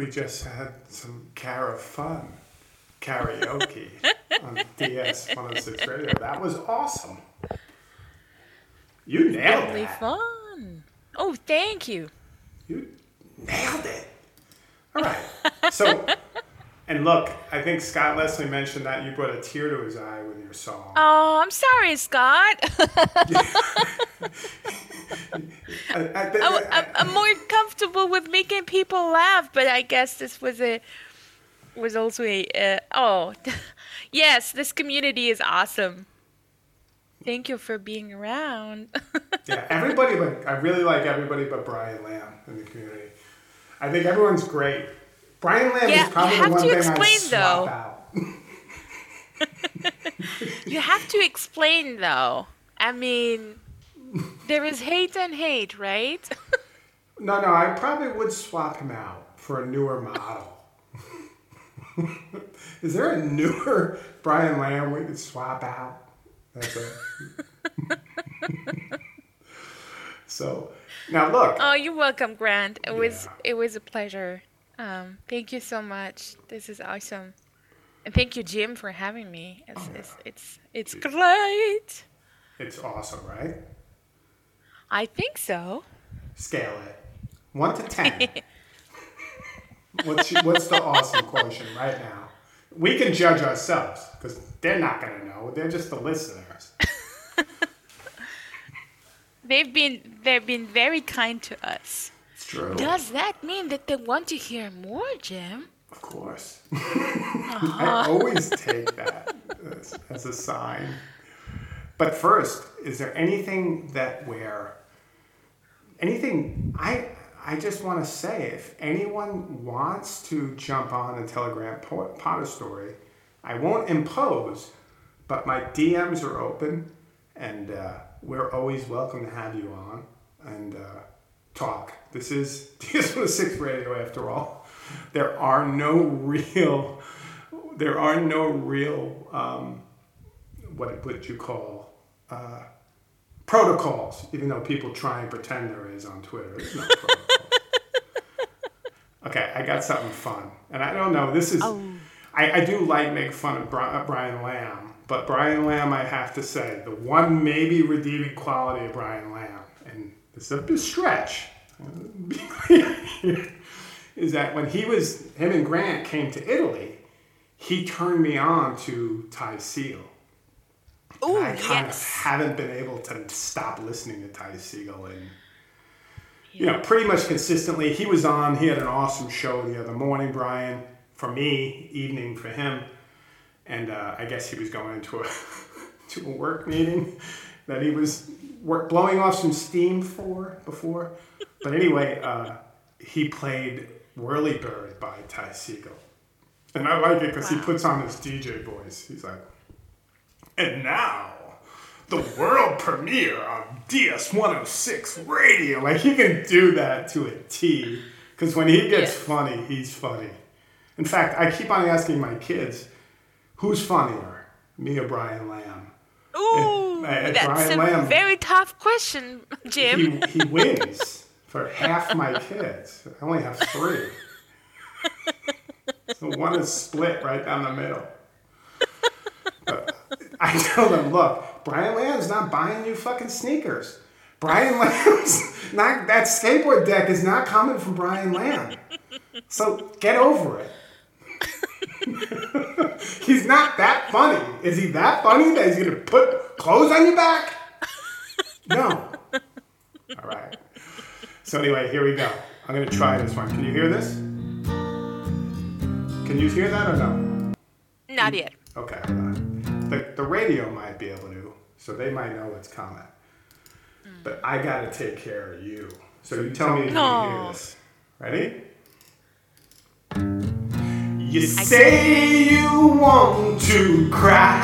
we just had some KaraFun karaoke <laughs> on DS 106 Radio. That was awesome. You nailed it. Really fun. Oh, thank you. You nailed it. All right. So, and look, I think Scott Leslie mentioned that you brought a tear to his eye with your song. Oh, I'm sorry, Scott. <laughs> <laughs> laugh, but I guess this was a was also a uh, oh <laughs> yes, this community is awesome. Thank you for being around. <laughs> yeah, everybody but I really like everybody but Brian Lamb in the community. I think everyone's great. Brian Lamb Yeah, is probably you the have one to thing I explain, swap though. out. <laughs> you have to explain though. I mean, there is hate and hate, right? No, no, I probably would swap him out for a newer model. <laughs> Is there a newer <laughs> Brian Lamb we could swap out? That's it. <laughs> so now look, oh, you're welcome, Grant. It was it was a pleasure. Um, thank you so much. This is awesome. And thank you, Jim, for having me. It's Oh, it's, it's it's great. it's awesome, right? I think so. Scale it one to ten. <laughs> what's what's the awesome quotient right now? We can judge ourselves because they're not gonna know. They're just the listeners. <laughs> They've been they've been very kind to us. It's true. Does that mean that they want to hear more, Jim? Of course. <laughs> I always take that as, as a sign. But first, is there anything that we're anything I I just want to say if anyone wants to jump on a Po- Potter story, I won't impose, but my DMs are open, and uh, we're always welcome to have you on and uh, talk. This is <laughs> DS106 Radio after all. There are no real, there are no real, um, what would you call, uh, protocols, even though people try and pretend there is on Twitter. There's no protocol. <laughs> okay, I got something fun. And I don't know, this is, I, I do like make fun of uh, Brian Lamb, but Brian Lamb, I have to say, the one maybe redeeming quality of Brian Lamb, and this is a bit stretch, <laughs> is that when he was, him and Grant came to Italy, he turned me on to Ty Segall. Ooh, I kind of haven't been able to stop listening to Ty Segall and you know pretty much consistently. He was on. He had an awesome show the other morning, Brian. For me, evening for him, and uh, I guess he was going into a <laughs> to a work meeting that he was work, blowing off some steam for before. But anyway, uh, he played Whirly Bird by Ty Segall, and I like it because he puts on his DJ voice. He's like. And now, the world premiere of DS106 Radio. Like, he can do that to a T. Because when he gets Yes. funny, he's funny. In fact, I keep on asking my kids, who's funnier, me or Brian Lamb? Ooh, uh, that's Brian a Lamb. very tough question, Jim. He, he wins for half my kids. I only have three. <laughs> So one is split right down the middle. But <laughs> I tell them, look, Brian Lamb's not buying you fucking sneakers. Brian Lamb's <laughs> not that skateboard deck is not coming from Brian Lamb. So get over it. <laughs> he's not that funny. Is he that funny that he's gonna put clothes on your back? No. All right. So anyway, here we go. I'm gonna try this one. Can you hear this? Can you hear that or no? Not yet. Okay. Hold on. The the radio might be able to, so they might know what's coming. Mm. But I gotta take care of you. So you tell me if you hear this. Ready? You say you want to cry,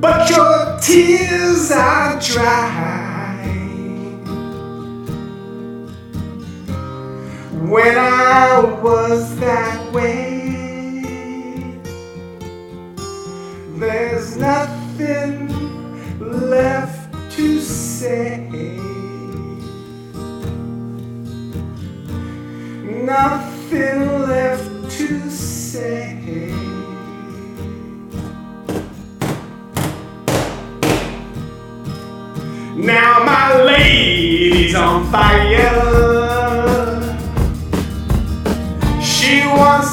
but your tears are dry. When I was that way, there's nothing left to say. Nothing left to say. Now my lady's on fire.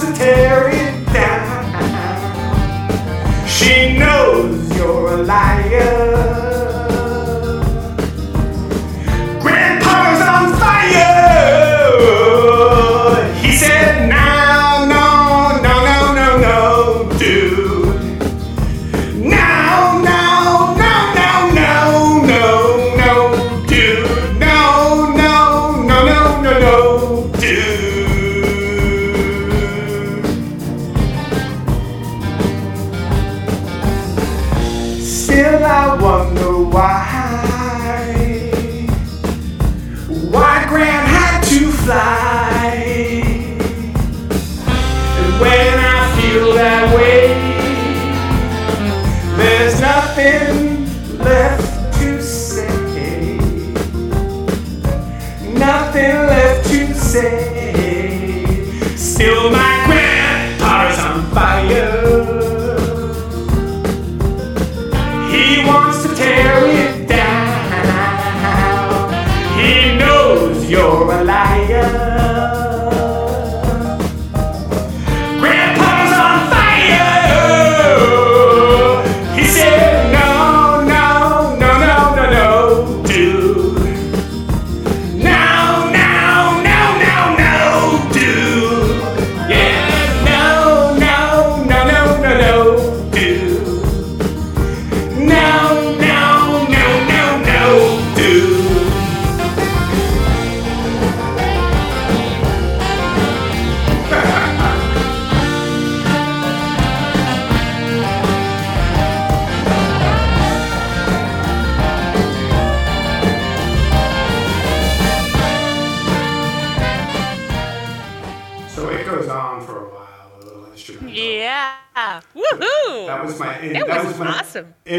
To tear it down. She knows you're a liar.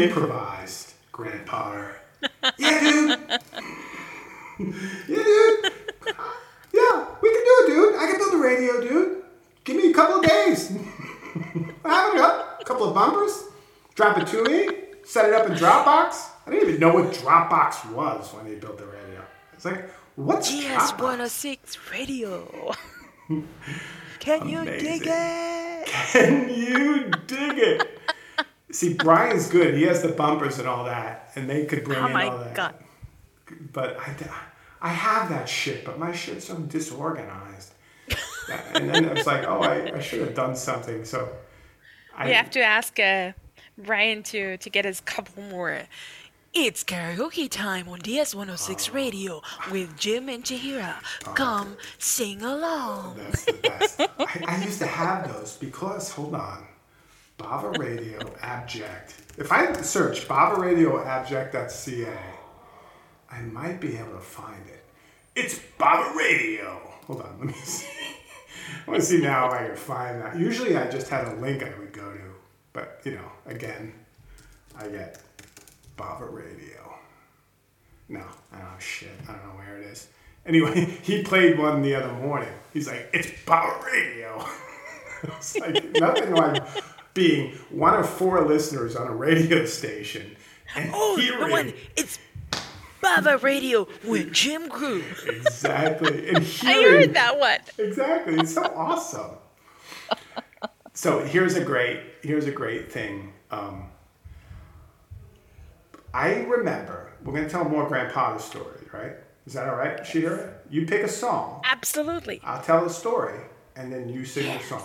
Improvised Grant Potter. yeah, dude. yeah, dude. Yeah, we can do it, dude. I can build a radio, dude. Give me a couple of days. I have it up. A couple of bumpers. Drop it to me. Set it up in Dropbox. I didn't even know what Dropbox was when they built the radio. It's like, what's GS Dropbox? 106 radio. Can you dig it? Can you dig it? See, Brian's good. He has the bumpers and all that, and they could bring Oh in all my that. god. But I, I have that shit, but my shit's so disorganized. <laughs> and then it's like, oh, I, I should have done something. So I We have to ask uh, Brian to to get us a couple more. It's karaoke time on DS106 Radio with Jim and Chahira. Come sing along. That's the best. <laughs> I, I used to have those because, hold on, Bava Radio Abject. If I search Bava Radio Abject.ca, I might be able to find it. It's Bava Radio. Hold on, let me see. <laughs> I want to see now if I can find that. Usually I just had a link I would go to, but you know, again, I get Bava Radio. No, I don't know shit. I don't know where it is. Anyway, <laughs> he played one the other morning. He's like, it's Bava Radio. <laughs> it's like nothing like being one of four listeners on a radio station and <laughs> Oh, the one. It's Bava Radio with Jim Crew. exactly and <laughs> I heard that one. exactly. It's so awesome. <laughs> So here's a great here's a great thing. Um, I remember we're gonna tell more grandpa's story, right? Is that all right, Sheila? You pick a song. Absolutely. I'll tell a story, and then you sing the song.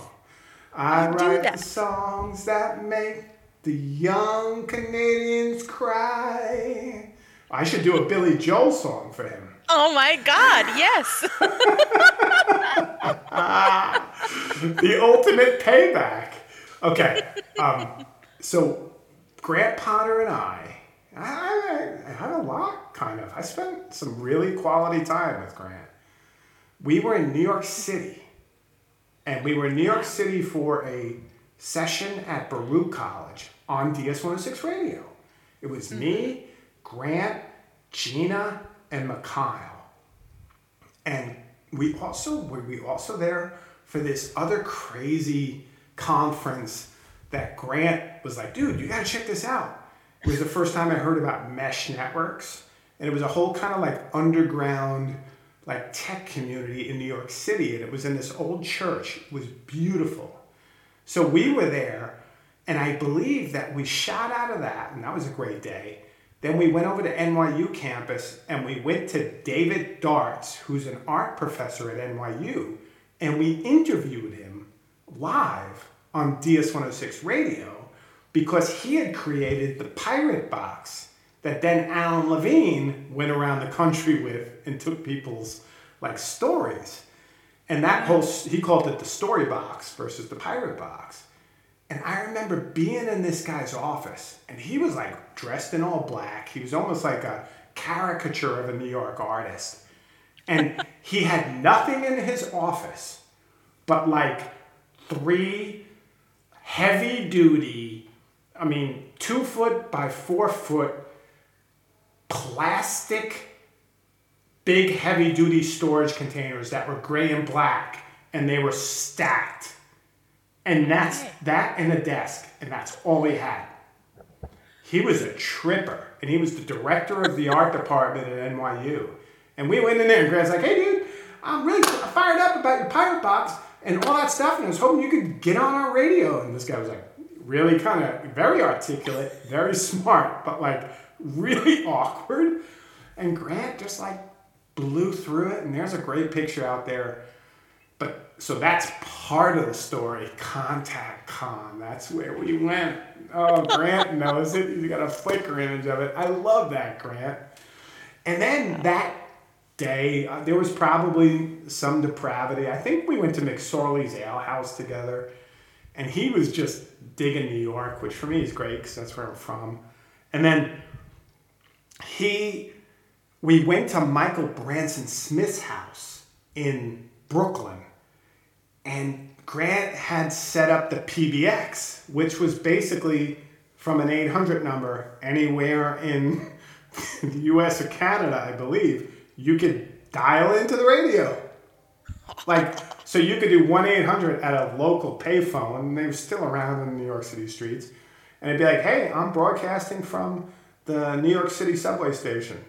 I do write songs that make the young Canadians cry. I should do a Billy Joel song for him. Oh my God, yes. <laughs> the ultimate payback. Okay, um, so Grant Potter and I, I, I had a lot, kind of. I spent some really quality time with Grant. We were in New York City, and we were in New York City for a session at Baruch College on DS106 Radio. It was mm-hmm. me, Grant, Gina, and Mikhail. And we also were we also there for this other crazy conference that Grant was like, dude, you gotta check this out. It was the first time I heard about mesh networks. And it was a whole kind of like underground like tech community in New York City. And it was in this old church. It was beautiful. So we were there And I believe that we shot out of that, and that was a great day. Then we went over to NYU campus and we went to David Darts, who's an art professor at NYU, and we interviewed him live on DS106 radio because he had created the pirate box that then Alan Levine went around the country with and took people's like stories. And that whole he called it the story box versus the pirate box. And I remember being in this guy's office, and he was like dressed in all black. He was almost like a caricature of a New York artist. And <laughs> he had nothing in his office but like three heavy duty, I mean, two foot by four foot plastic big heavy duty storage containers that were gray and black and they were stacked. And that's that and a desk and that's all he had. He was a tripper and he was the director of the art department at nyu and we went in there and grant's like hey dude i'm really fired up about your pirate box and all that stuff and i was hoping you could get on our radio. And this guy was like really kind of very articulate very <laughs> smart but like really <laughs> awkward and grant just like blew through it and there's a great picture out there but so that's part of the story. Contact Con. That's where we went. Oh, <laughs> Grant knows it. He's got a Flickr image of it. I love that, Grant. And then that day, uh, there was probably some depravity. I think we went to McSorley's Ale House together, and he was just digging New York, which for me is great because that's where I'm from. And then he, we went to Michael Branson Smith's house in Brooklyn and Grant had set up the PBX, which was basically from an 800 number anywhere in <laughs> the US or Canada, I believe, you could dial into the radio. Like, so you could do 1 800 at a local payphone, and they were still around in New York City streets. And it'd be like, hey, I'm broadcasting from the New York City subway station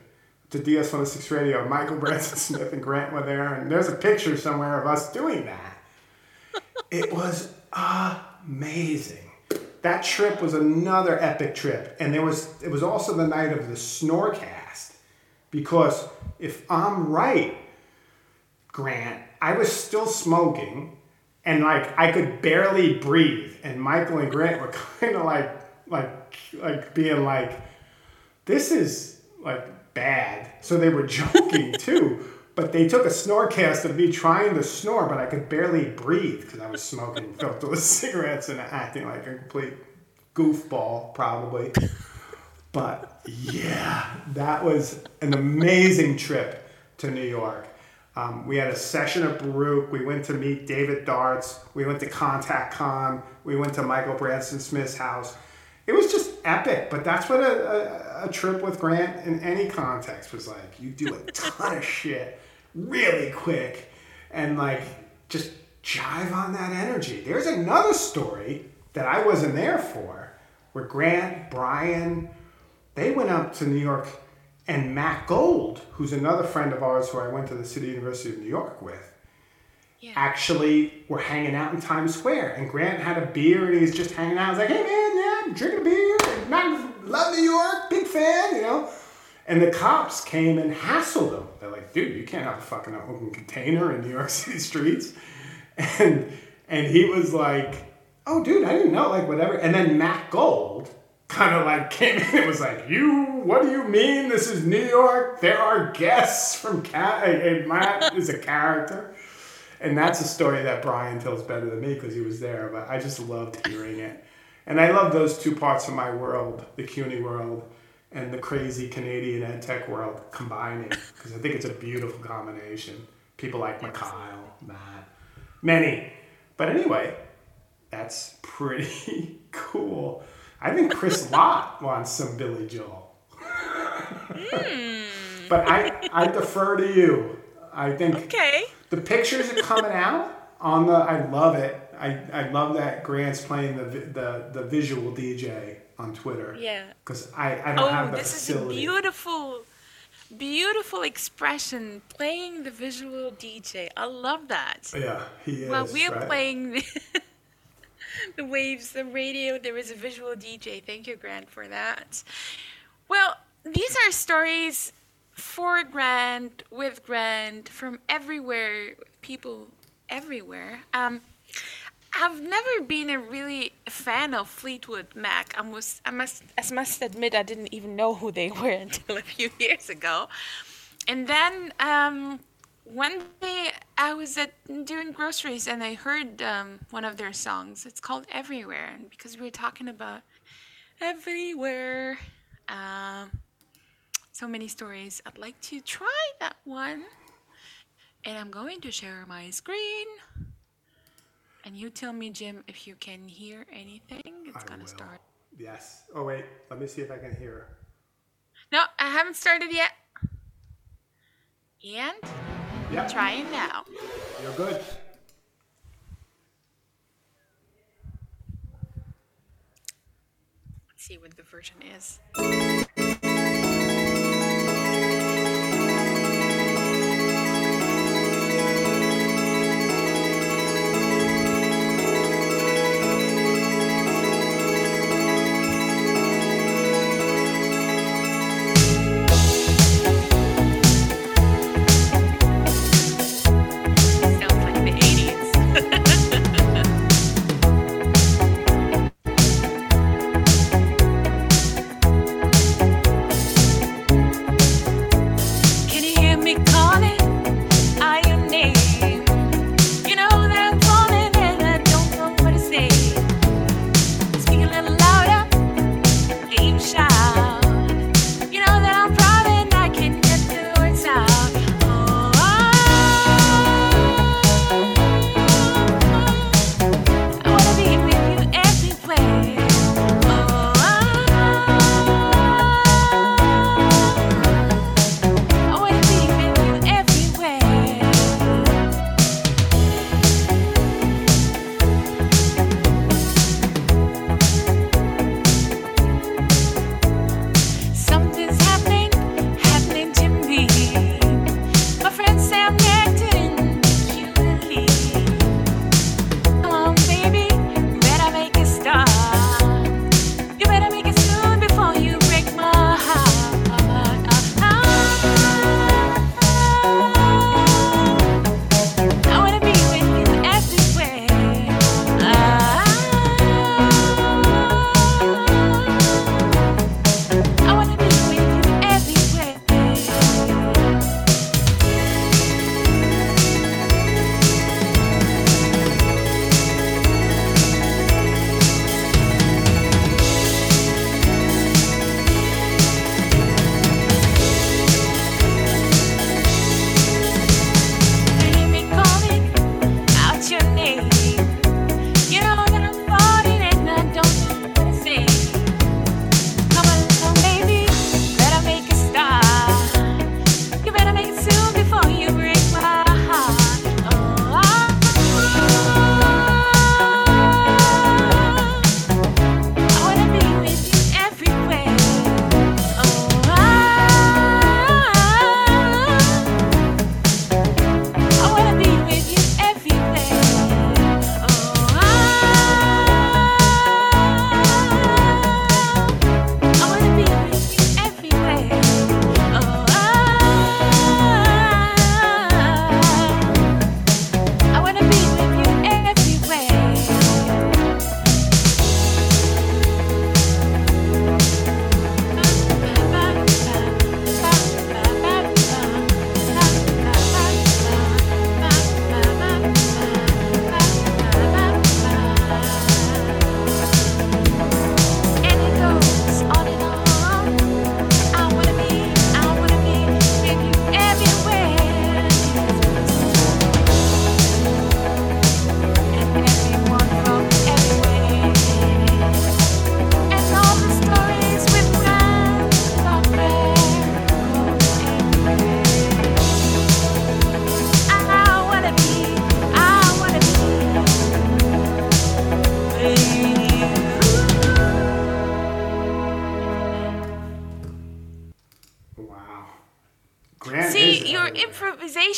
to DS106 Radio. Michael Branson <laughs> Smith and Grant were there, and there's a picture somewhere of us doing that. It was amazing. That trip was another epic trip, and there was it was also the night of the Snorecast, because if I'm right, Grant, I was still smoking, and like I could barely breathe, and Michael and Grant were <laughs> kind of like like like being like, this is like bad. So they were joking <laughs> too. But they took a snorecast of me trying to snore, but I could barely breathe because I was smoking <laughs> filterless <laughs> cigarettes and acting like a complete goofball, probably. But yeah, that was an amazing trip to New York. Um, we had a session at Baruch. We went to meet David Darts. We went to Contact Con. We went to Michael Branson Smith's house. It was just epic, but that's what a, a, a trip with Grant in any context was like. You do a <laughs> ton of shit really quick and like just jive on that energy. There's another story that I wasn't there for where Grant, Brian, they went up to New York and Matt Gold, who's another friend of ours who I went to the City University of New York with, Yeah. actually were hanging out in Times Square. And Grant had a beer and he was just hanging out. I was like, hey man, yeah, I'm drinking a beer. Matt, love New York, big fan, you know. And the cops came and hassled him. They're like, dude, you can't have a fucking open container in New York <laughs> City streets. And and he was like, oh dude, I didn't know, like whatever. And then Matt Gold kind of like came in and was like, you, what do you mean this is New York? There are guests from Cat, and Matt <laughs> is a character. And that's a story that Brian tells better than me because he was there, but I just loved hearing it. And I love those two parts of my world, the CUNY world and the crazy Canadian ed tech world combining, because I think it's a beautiful combination. People like Mikhail, Matt, many. But anyway, that's pretty <laughs> cool. I think Chris <laughs> Lott wants some Billy Joel. Hmm. but I, I defer to you. I think Okay. the pictures are coming out on the. I love it. I, I love that Grant's playing the the, the visual DJ on Twitter. Yeah. Because I, I don't oh, have the this facility. is a beautiful, beautiful expression playing the visual DJ. I love that. Yeah, he is. Well, we're right? playing the, <laughs> the waves, the radio. There is a visual DJ. Thank you, Grant, for that. Well, these are stories for Grant, with Grant, from everywhere, people everywhere. Um, I've never been a really fan of Fleetwood Mac. I must, I must, I must admit, I didn't even know who they <laughs> were until a few years ago. And then um, one day I was at doing groceries and I heard um, one of their songs. It's called Everywhere, and because we were talking about everywhere, um, so many stories. I'd like to try that one, and I'm going to share my screen. And you tell me, Jim, if you can hear anything. It's I gonna will. start. Yes. Oh wait, let me see if I can hear. No, I haven't started yet. And yep. trying now. You're good. Let's see what the version is.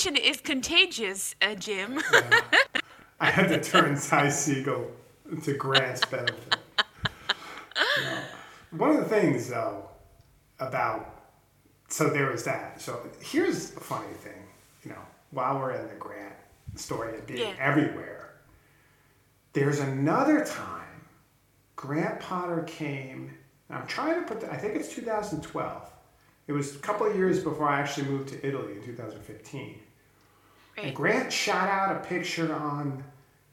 Passion is contagious, uh, Jim. yeah. <laughs> I had to turn Ty Segall to Grant's benefit. One of the things, though, about so there was that. So here's a funny thing, you know, while we're in the Grant story of being yeah. everywhere, there's another time Grant Potter came. I'm trying to put. The, I think it's 2012. It was a couple of years before I actually moved to Italy in 2015. And Grant shot out a picture on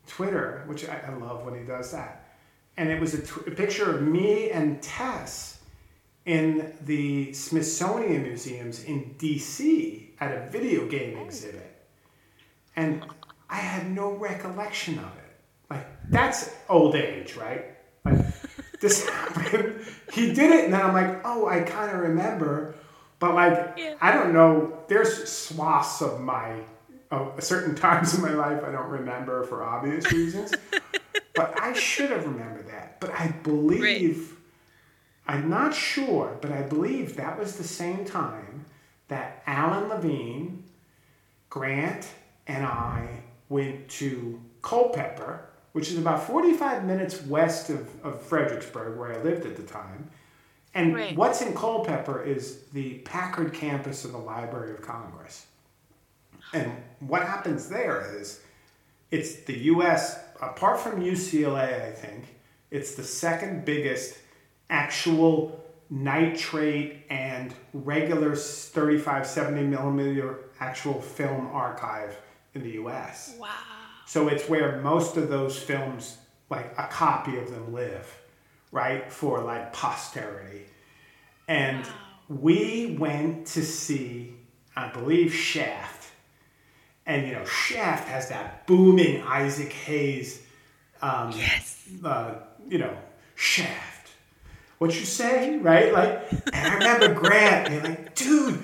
Twitter, which I, I love when he does that. And it was a, tw- a picture of me and Tess in the Smithsonian Museums in DC at a video game exhibit. And I had no recollection of it. Like, that's old age, right? Like, this <laughs> happened. He did it, and then I'm like, oh, I kind of remember. But, like, Yeah. I don't know. There's swaths of my, of certain <laughs> times in my life I don't remember for obvious reasons. <laughs> but I should have remembered that. But I believe, I'm not sure, but I believe that was the same time that Alan Levine, Grant, and I went to Culpeper, which is about 45 minutes west of, of Fredericksburg, where I lived at the time. And Right. what's in Culpeper is the Packard campus of the Library of Congress. And what happens there is it's the U.S., apart from UCLA, I think, it's the second biggest actual nitrate and regular 35, 70 millimeter actual film archive in the U.S. Wow. So it's where most of those films, like a copy of them, live, right? For like posterity. And we went to see, I believe, Shaft. And you know, Shaft has that booming Isaac Hayes, um, Yes. uh, you know, Shaft. What you say, right? Like, and I remember Grant being like, dude,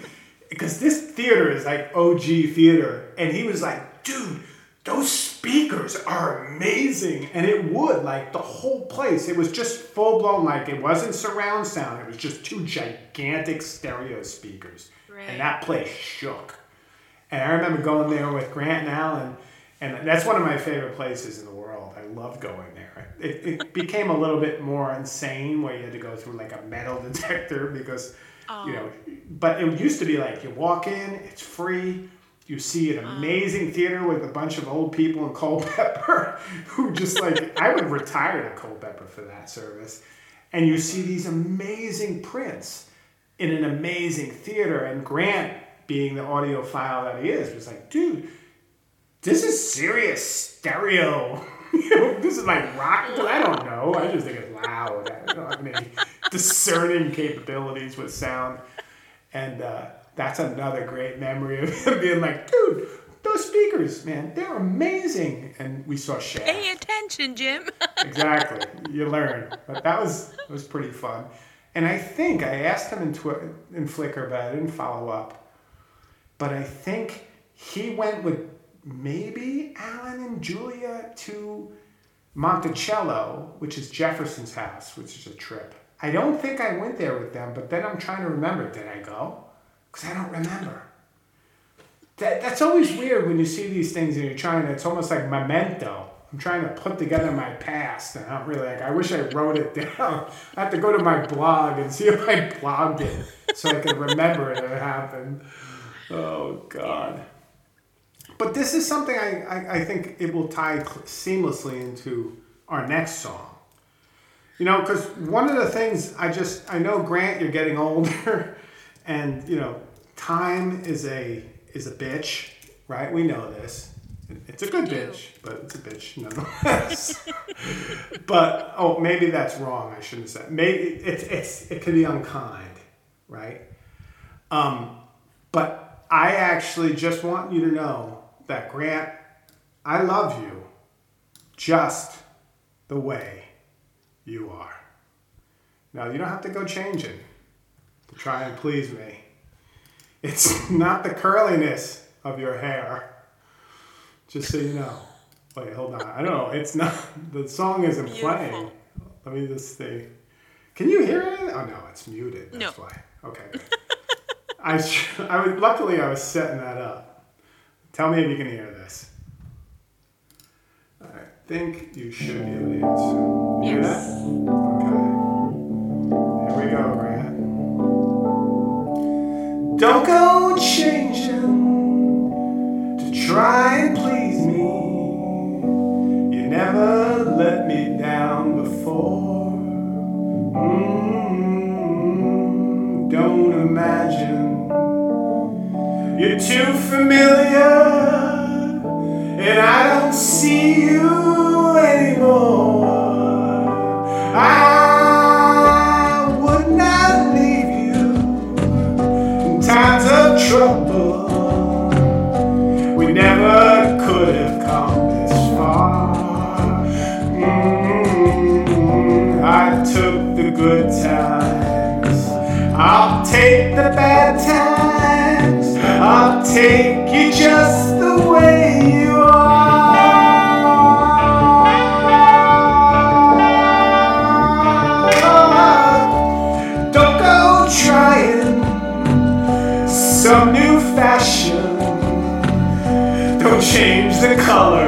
because this theater is like OG theater, and he was like, dude, those speakers are amazing, and it would like the whole place. It was just full blown, like it wasn't surround sound. It was just two gigantic stereo speakers, Right. and that place shook. And I remember going there with Grant and Alan, and that's one of my favorite places in the world. I love going there. It, it became a little bit more insane where you had to go through like a metal <laughs> detector because, you know, oh. but it used to be like you walk in, it's free. You see an uh. amazing theater with a bunch of old people in Culpeper <laughs> who just like, I would retire to Culpeper for that service. And you see these amazing prints in an amazing theater. And Grant, being the audiophile that he is, was like, dude, this is serious stereo. <laughs> You know, this is like rock. I don't know. I just think it's loud. I don't have any discerning capabilities with sound. And uh, that's another great memory of him <laughs> being like, dude, those speakers, man, they're amazing. And we saw Shaft. Pay attention, Jim. <laughs> exactly. You learn. But that was that was pretty fun. And I think I asked him in Twi- in Flickr, but I didn't follow up. But I think he went with maybe Alan and Julia to Monticello, which is Jefferson's house, which is a trip. I don't think I went there with them, but then I'm trying to remember. Did I go? Because I don't remember. That, that's always weird when you see these things and you're trying to, it's almost like memento. I'm trying to put together my past and I'm really like, I wish I wrote it <laughs> down. I have to go to my blog and see if I blogged it so I can remember it it happened. Oh, God. But this is something I, I, I think it will tie cl- seamlessly into our next song. You know, because one of the things I just I know Grant, you're getting <laughs> older, and you know, time is a is a bitch, right? We know this. It's a good bitch, but it's a bitch nonetheless. <laughs> but oh, maybe that's wrong. I shouldn't say. Maybe it's it's it could be unkind, right? Um, but I actually just want you to know that Grant, I love you, just the way you are. Now, you don't have to go changing to try and please me. It's <laughs> not the curliness of your hair, just so you know. Wait, hold on. I don't know. It's not. The song isn't playing. Let me just see. Can you hear it? Oh no, it's muted. That's No. why. Okay. <laughs> I, <laughs> I was, luckily I was setting that up. Tell me if you can hear this. I think you should be able to hear that. Okay. Here we go, Grant. Don't go changing to try and please me. You never let me down before. Mm-hmm. Don't imagine too familiar, and I don't see you anymore. take you just the way you are. Don't go trying some new fashion. Don't change the color.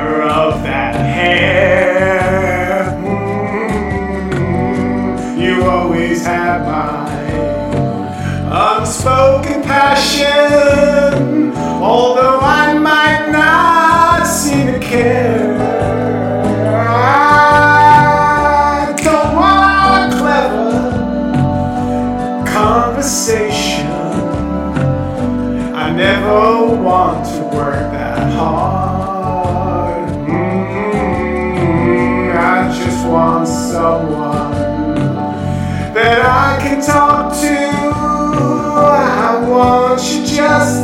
talk to. I want you just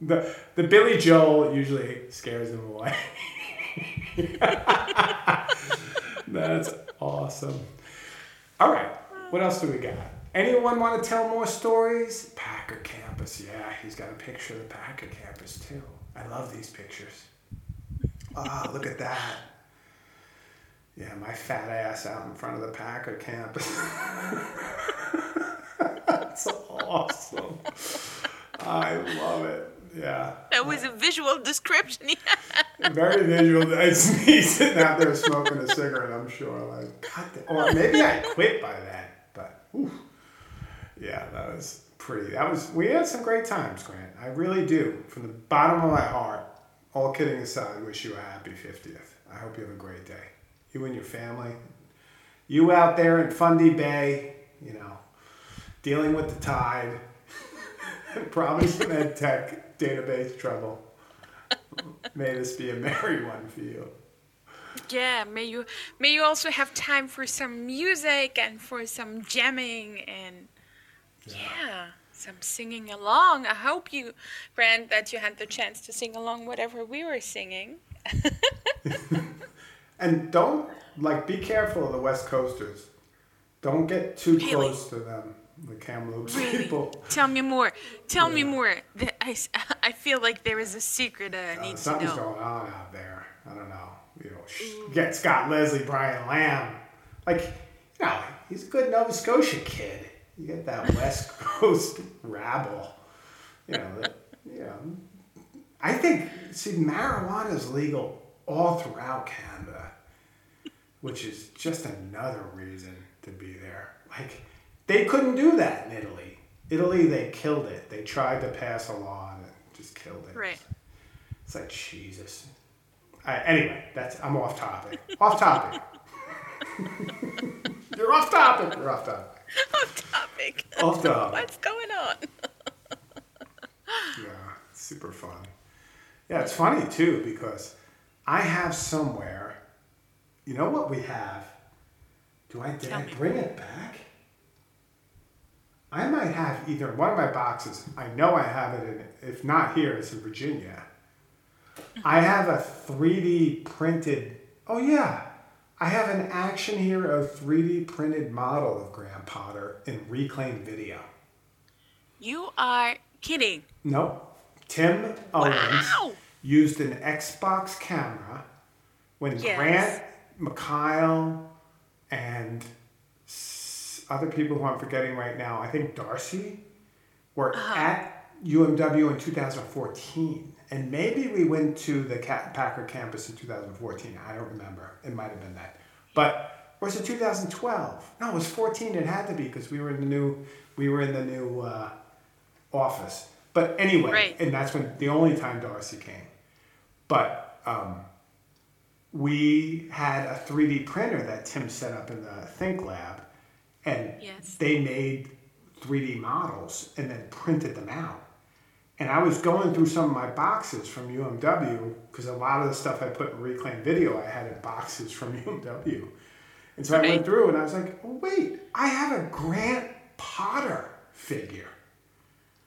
the the Billy Joel usually scares him away. That's awesome. All right, what else do we got? Anyone want to tell more stories? Packard campus, yeah, he's got a picture of the Packard campus too. I love these pictures. Ah, oh, look at that. Yeah, my fat ass out in front of the Packard campus. <laughs> That's awesome. I love it. Yeah. That was a visual description. <laughs> Very visual. It's <laughs> me sitting out there smoking a cigarette, I'm sure. Like, or maybe I quit by that. But, oof. yeah, that was pretty. That was, we had some great times, Grant. I really do. From the bottom of my heart, all kidding aside, wish you a happy 50th. I hope you have a great day. You and your family. You out there in Fundy Bay, you know, dealing with the tide, probably some ed tech database trouble. May this be a merry one for you. yeah, may you may you also have time for some music and for some jamming and yeah, some singing along. I hope you, Grant, that you had the chance to sing along whatever we were singing. <laughs> And don't like be careful of the West Coasters. Don't get too Really? close to them, the Kamloops people. Tell me more. Tell me more. I, <laughs> I, feel like there is a secret I Uh, need to know. something's know. going on out there. I don't know. You know, sh- get Scott Leslie, Brian Lamb. Like, you know, he's a good Nova Scotia kid. You get that <laughs> West Coast rabble. You know, that, you know. I think see marijuana is legal all throughout Canada, which is just another reason to be there. Like they couldn't do that in Italy. Italy, they killed it. They tried to pass a law and just killed it. Right. It's like Jesus. I, anyway, that's I'm off topic. off topic. <laughs> You're off topic. You're off topic. Off topic. Off <laughs> topic. What's going on? Yeah, super fun. Yeah, it's funny too because I have somewhere. You know what we have? Do I did Tell I me. bring it back? I might have either one of my boxes. I know I have it in. If not here, it's in Virginia. I have a 3D printed. Oh yeah, I have an action hero 3D printed model of Grant Potter in Reclaim Video. You are kidding. Nope. Tim Owens Wow. used an Xbox camera when Yes. Grant, Mikhail, and other people who I'm forgetting right now, I think Darcy, were Uh-huh. at UMW in 2014. And maybe we went to the Packard campus in 2014. I don't remember. It might have been that. But, or was it 2012? No, it was 14. It had to be because we were in the new, we were in the new uh, office. But anyway, Right. and that's when the only time Darcy came. But um, we had a 3D printer that Tim set up in the Think Lab, and Yes. they made 3D models and then printed them out. And I was going through some of my boxes from UMW because a lot of the stuff I put in Reclaim Video I had in boxes from <laughs> UMW. And so I went through and I was like, oh, wait, I have a Grant Potter figure.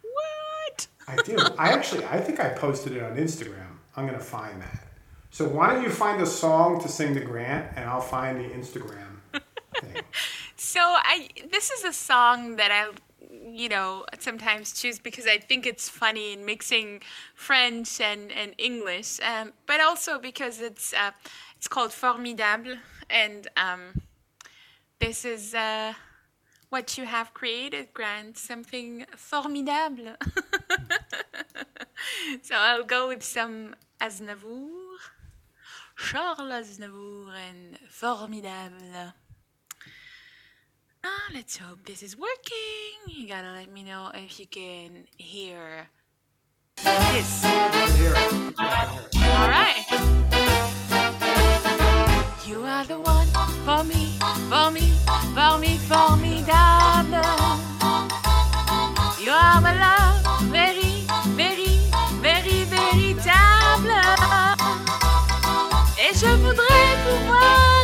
What? I do. I actually, I think I posted it on Instagram. I'm gonna find that. So why don't you find a song to sing to Grant, and I'll find the Instagram <laughs> thing. So I this is a song that I you know sometimes choose because I think it's funny in mixing French and, and English, um, but also because it's uh, it's called Formidable, and um, this is uh, what you have created, Grant, something formidable. <laughs> so I'll go with some Aznavour, Charles Aznavour, and Formidable. Ah, let's hope this is working. You gotta let me know if you can hear this. All right. You are the one for me, for me, for me, formidable. You are my love, very, very, very, véritable. Et je voudrais pouvoir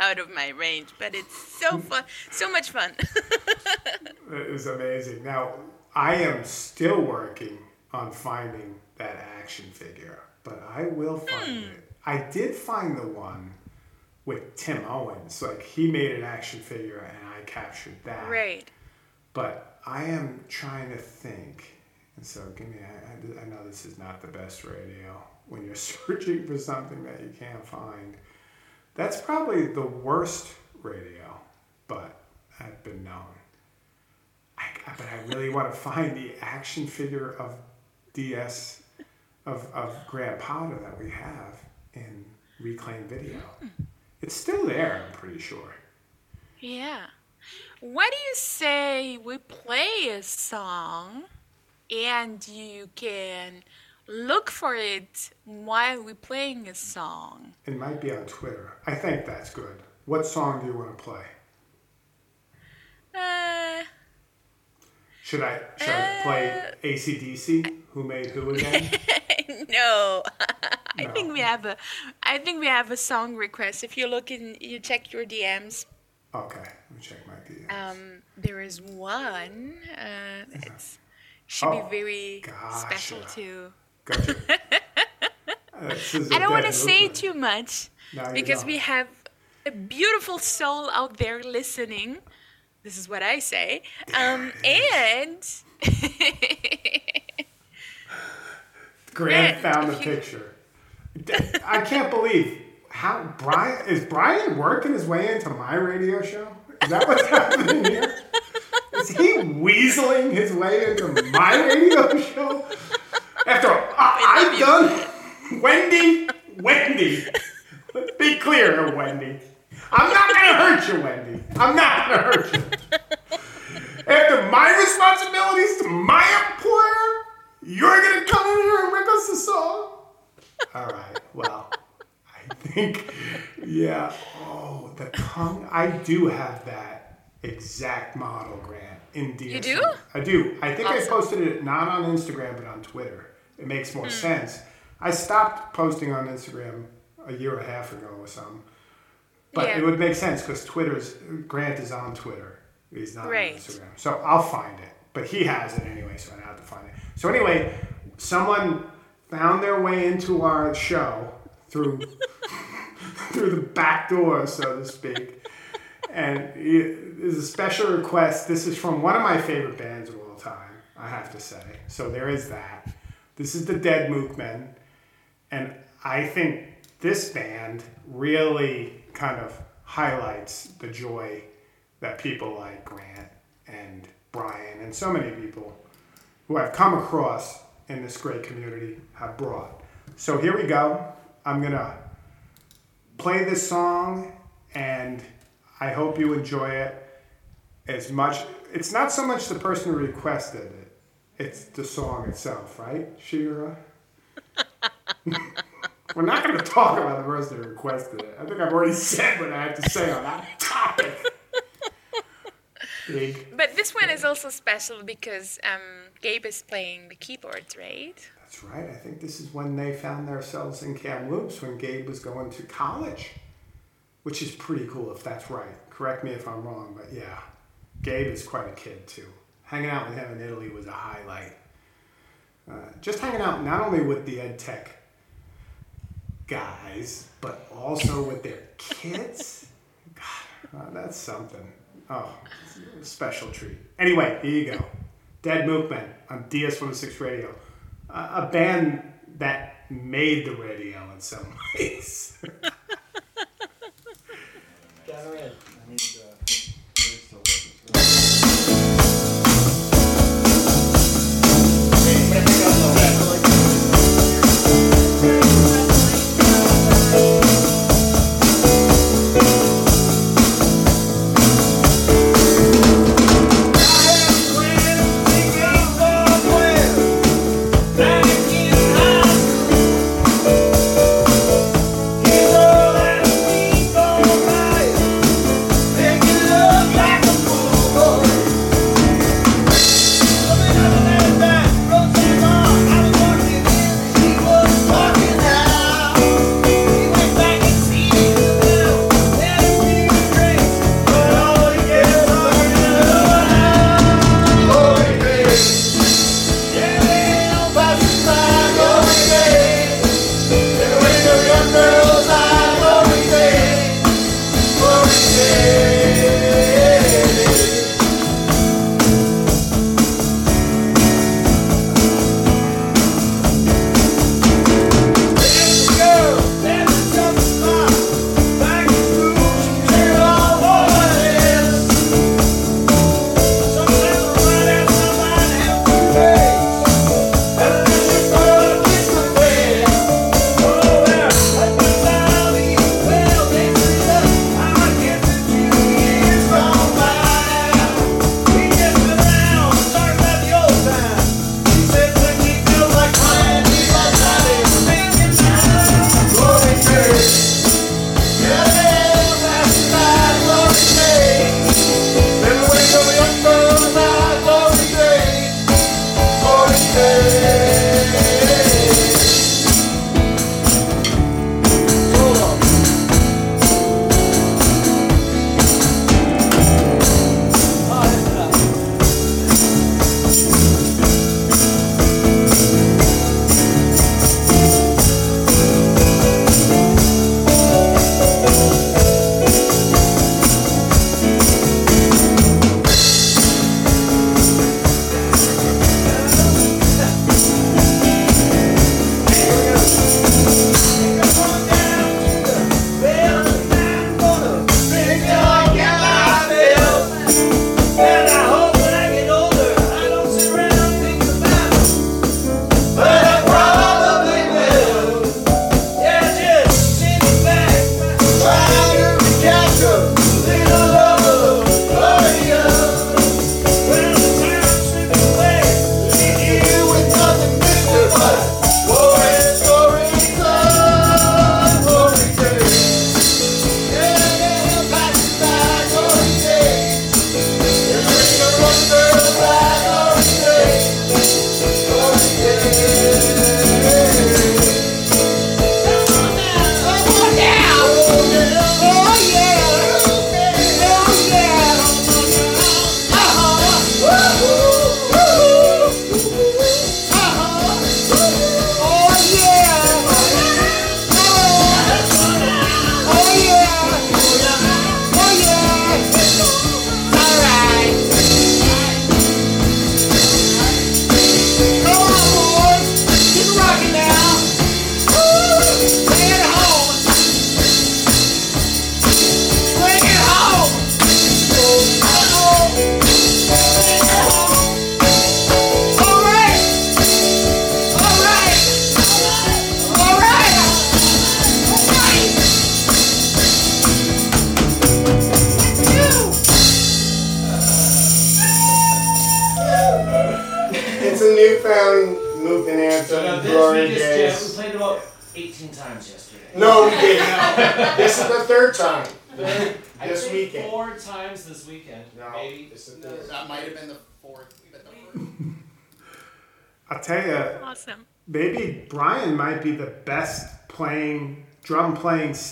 out of my range, but it's so hmm. fun, so much fun. <laughs> It is amazing. Now, I am still working on finding that action figure, but I will find hmm. it. I did find the one with Tim Owens. Like, he made an action figure and I captured that. right. But I am trying to think. And so, give me, I, I know this is not the best radio when you're <laughs> searching for something that you can't find. That's probably the worst radio, but I've been known. I, but I really want to find the action figure of DS, of, of Grant Potter that we have in Reclaim Video. Hmm. It's still there, I'm pretty sure. Yeah. What do you say we play a song and you can look for it while we're playing a song? It might be on Twitter. I think that's good. What song do you want to play? Uh, Should I should I play ACDC? Who made who again? <laughs> no. <laughs> I No. think we have a I think we have a song request. If you look in you check your DMs, okay, let me check my DMs. um there is one uh it's should Oh, be very special gotcha. Gotcha. <laughs> Uh, this is a I don't want to say movement. too much No, because we have a beautiful soul out there listening. This is what I say. Um, <laughs> and <laughs> Grant found the picture. I can't believe how Brian is Brian working his way into my radio show. Is that what's happening here? Is he weaseling his way into my radio show? After I, I've done Wendy, Wendy. Let's be clear, Wendy. I'm not gonna hurt you, Wendy. I'm not gonna hurt you. After my responsibilities to my employer, you're gonna come in here and rip us a song? All right. Well, I think, yeah. Oh, the tongue. I do have that exact model, Grant, in DSM. You do? I do. I think I posted it not on Instagram but on Twitter. It makes more hmm. sense. I stopped posting on Instagram a year and a half ago or something. But Yeah. it would make sense because Twitter's Grant is on Twitter. He's not Right. on Instagram. So I'll find it. But he has it anyway, so I don't have to find it. So anyway, someone found their way into our show through <laughs> through the back door, so to speak. And it is a special request. This is from one of my favorite bands of all time, I have to say. So there is that. This is the Dead Mookmen. And I think this band really kind of highlights the joy that people like Grant and Brian and so many people who I've come across in this great community have brought. So here we go. I'm going to play this song and I hope you enjoy it as much. It's not so much the person who requested it's the song itself, right, Shira? <laughs> We're not going to talk about the person who requested it. I think I've already said what I have to say on that topic. Big. but this one is also special because um, Gabe is playing the keyboards, right? That's right. I think this is when they found themselves in Kamloops when Gabe was going to college, which is pretty cool if that's right. Correct me if I'm wrong, but yeah, Gabe is quite a kid too. Hanging out with him in Italy was a highlight. Uh, just hanging out not only with the ed tech guys, but also with their kids. God, uh, that's something. Oh, special treat. Anyway, here you go. Dead Mookmen on DS106 Radio. Uh, a band that made the radio in some <laughs> ways. He's a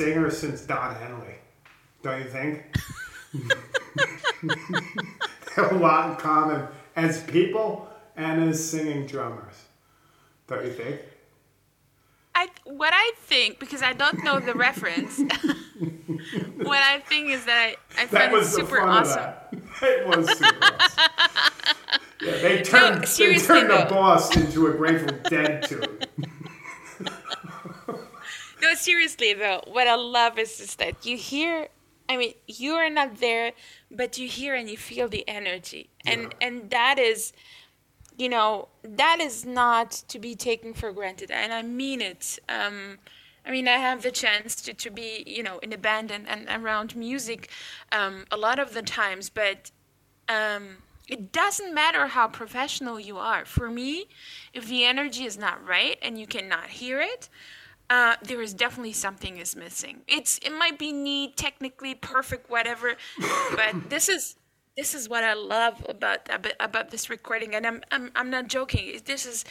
singer since Don Henley. Don't you think? they <laughs> have a lot in common as people and as singing drummers. Don't you think? I what I think because I don't know the reference. <laughs> what I think is that I, I find it was the super awesome. It was super <laughs> awesome. Yeah, they turned, they seriously turned the though. boss into a Grateful Dead tune. No, seriously though, what I love is is that you hear. I mean, you are not there, but you hear and you feel the energy, and and that is, you know, that is not to be taken for granted, and I mean it. Um, I mean, I have the chance to, to be, you know, in a band and, and around music um, a lot of the times, but um, it doesn't matter how professional you are. For me, if the energy is not right and you cannot hear it, uh, there is definitely something is missing. It's it might be neat, technically perfect, whatever, but <coughs> this is this is what I love about about, about this recording, and I'm, I'm I'm not joking. This is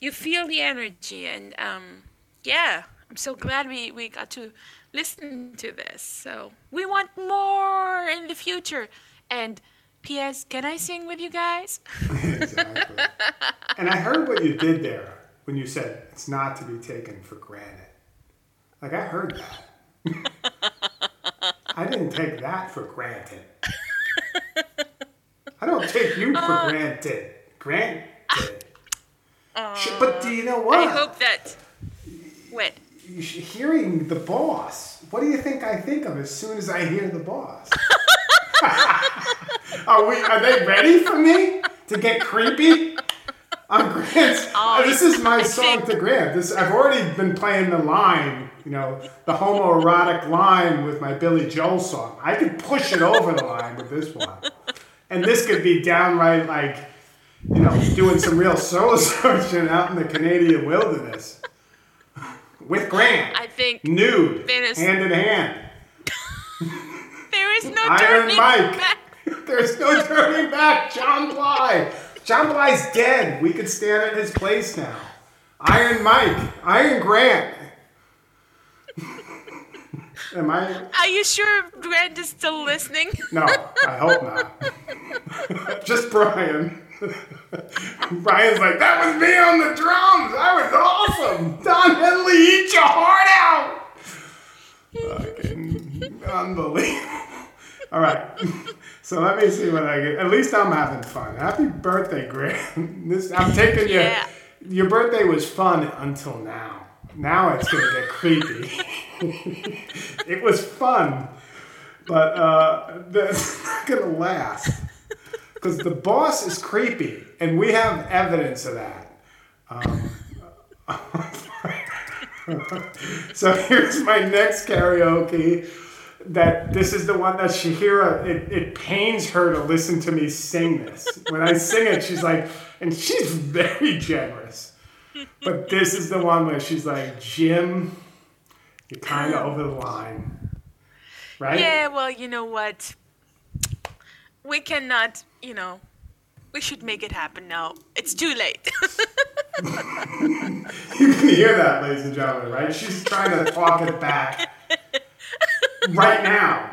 you feel the energy, and um, yeah, I'm so glad we we got to listen to this. So we want more in the future, and. P.S. Can I sing with you guys? <laughs> Exactly. <laughs> and I heard what you did there when you said it's not to be taken for granted. Like I heard that. <laughs> I didn't take that for granted. I don't take you for uh. granted. Granted. Sh- uh, but do you know what? I hope that. What? Hearing the boss. What do you think I think of as soon as I hear the boss? <laughs> <laughs> are we? Are they ready for me to get creepy? <laughs> On Grant's. Oh, this is my I song think- to Grant. This I've already been playing the line. You know, the homoerotic line with my Billy Joel song. I could push it over the line with this one, and this could be downright like, you know, doing some real soul <laughs> searching out in the Canadian wilderness with Grant I think nude, Venice. hand in hand. <laughs> there is no Iron turning Mike. back. There's no turning back. John Bly. John Bly's dead. We could stand in his place now. Iron Mike. Iron Grant. <laughs> Am I? Are you sure Grant is still listening? No, I hope not. <laughs> Just Brian. Brian's like, that was me on the drums. I was awesome. Don Henley, eat your heart out. Fucking unbelievable. All right. <laughs> So let me see what I get. At least I'm having fun. Happy birthday, Grant. <laughs> This I'm taking you. Yeah. Your birthday was fun until now. Now it's gonna get creepy. <laughs> it was fun, but uh, that's <laughs> not gonna last because the boss is creepy, and we have evidence of that. Um, so here's my next karaoke. That this is the one that Chahira. It, it pains her to listen to me sing this. When I sing it, she's like, and she's very generous. But this is the one where she's like, Jim, you're kind of over the line, right? Yeah, well, you know what? We cannot, you know, we should make it happen now. It's too late. <laughs> You can hear that, ladies and gentlemen, right? She's trying to talk it back <laughs> right now.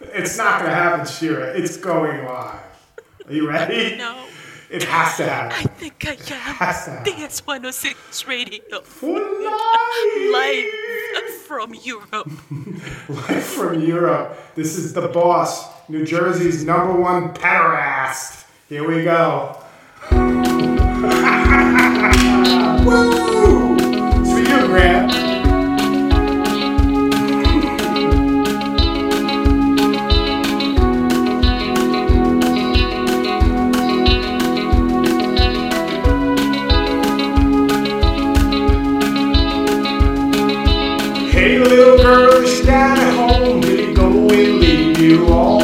It's not going to happen, Shira. It's going live. Are you ready? no, It has to happen. I think I Has to am. happen. DS106 Radio, For life. live from Europe. <laughs> Live from Europe. This is the boss, New Jersey's number one pederast. Here we go. <laughs> Woo! It's for you, Grant. Little girl, is down at home. He go and leave you all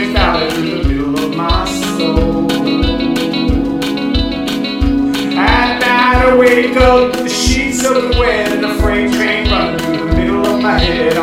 through the middle of my soul. At night I wake up, the sheets soaking wet and the freight train running through the middle of my head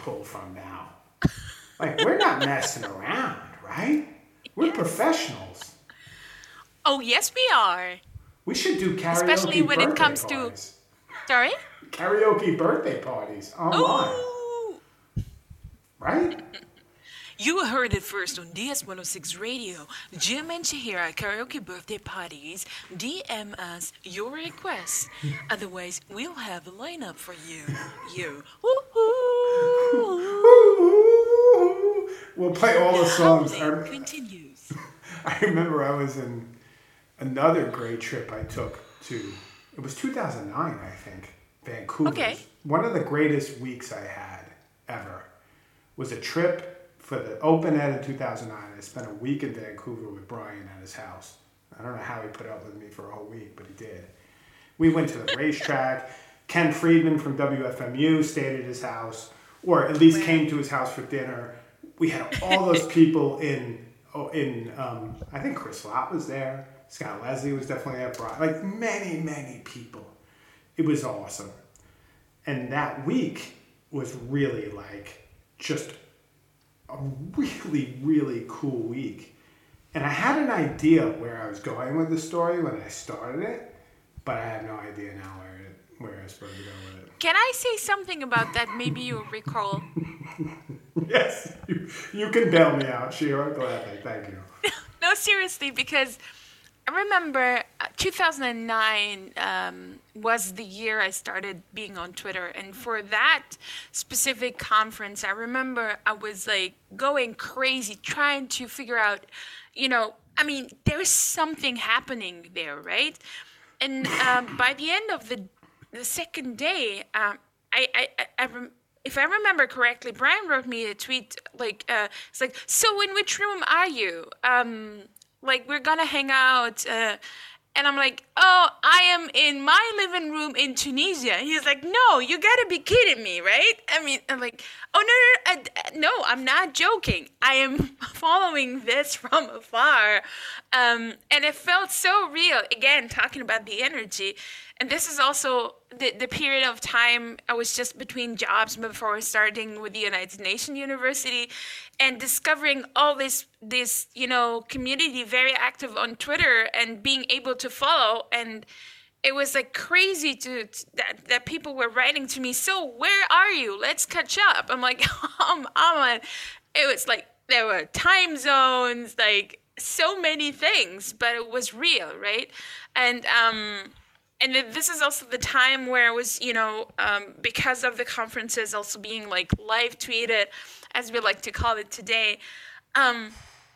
pull from now. Like we're not messing around, right? We're professionals. Oh yes, we are. We should do karaoke Especially when it comes to- Sorry. karaoke birthday parties online, Ooh. right? <laughs> You heard it first on DS106 Radio. Jim and Chahira karaoke birthday parties. DM us your requests. Otherwise, we'll have a lineup for you. You. Woo-hoo. We'll play all the songs. I, continues. <laughs> I remember I was in another great trip I took to. It was 2009, I think, Vancouver. Okay. One of the greatest weeks I had ever was a trip for the Open Ed in 2009. I spent a week in Vancouver with Brian at his house. I don't know how he put up with me for a whole week, but he did. We went to the racetrack. Ken Freedman from WFMU stayed at his house, or at least came to his house for dinner. We had all those people in. Oh, in um, I think Chris Lott was there. Scott Leslie was definitely there. Brian, like many, many people. It was awesome, and that week was really like just a really, really cool week. And I had an idea where I was going with the story when I started it, but I have no idea now where it, where I was supposed to go with it. Can I say something about that? Maybe you recall. <laughs> Yes, you, you can bail me out, Shira. Gladly, thank you. <laughs> No, seriously, because I remember uh, 2009 um, was the year I started being on Twitter, and for that specific conference, I remember I was like going crazy trying to figure out, you know, I mean, there's something happening there, right? And um, <laughs> by the end of the the second day, um, I I, I, I rem- if I remember correctly, Brian wrote me a tweet like, uh, it's like, so in which room are you? Um, like we're gonna hang out. Uh, and I'm like, oh, I am in my living room in Tunisia. He's like, no, you gotta be kidding me, right? I mean, I'm like, oh no, no, no, no, I'm not joking. I am <laughs> following this from afar, um, and it felt so real. Again, talking about the energy, and this is also the the period of time I was just between jobs before starting with the United Nations University, and discovering all this this you know community very active on Twitter and being able to follow. And it was like crazy to, that that people were writing to me so where are you? Let's catch up. I'm like <laughs> um, i'm on it was like there were time zones like so many things but it was real right? And um and this is also the time where it was, you know, um, because of the conferences also being like live tweeted, as we like to call it today. Um,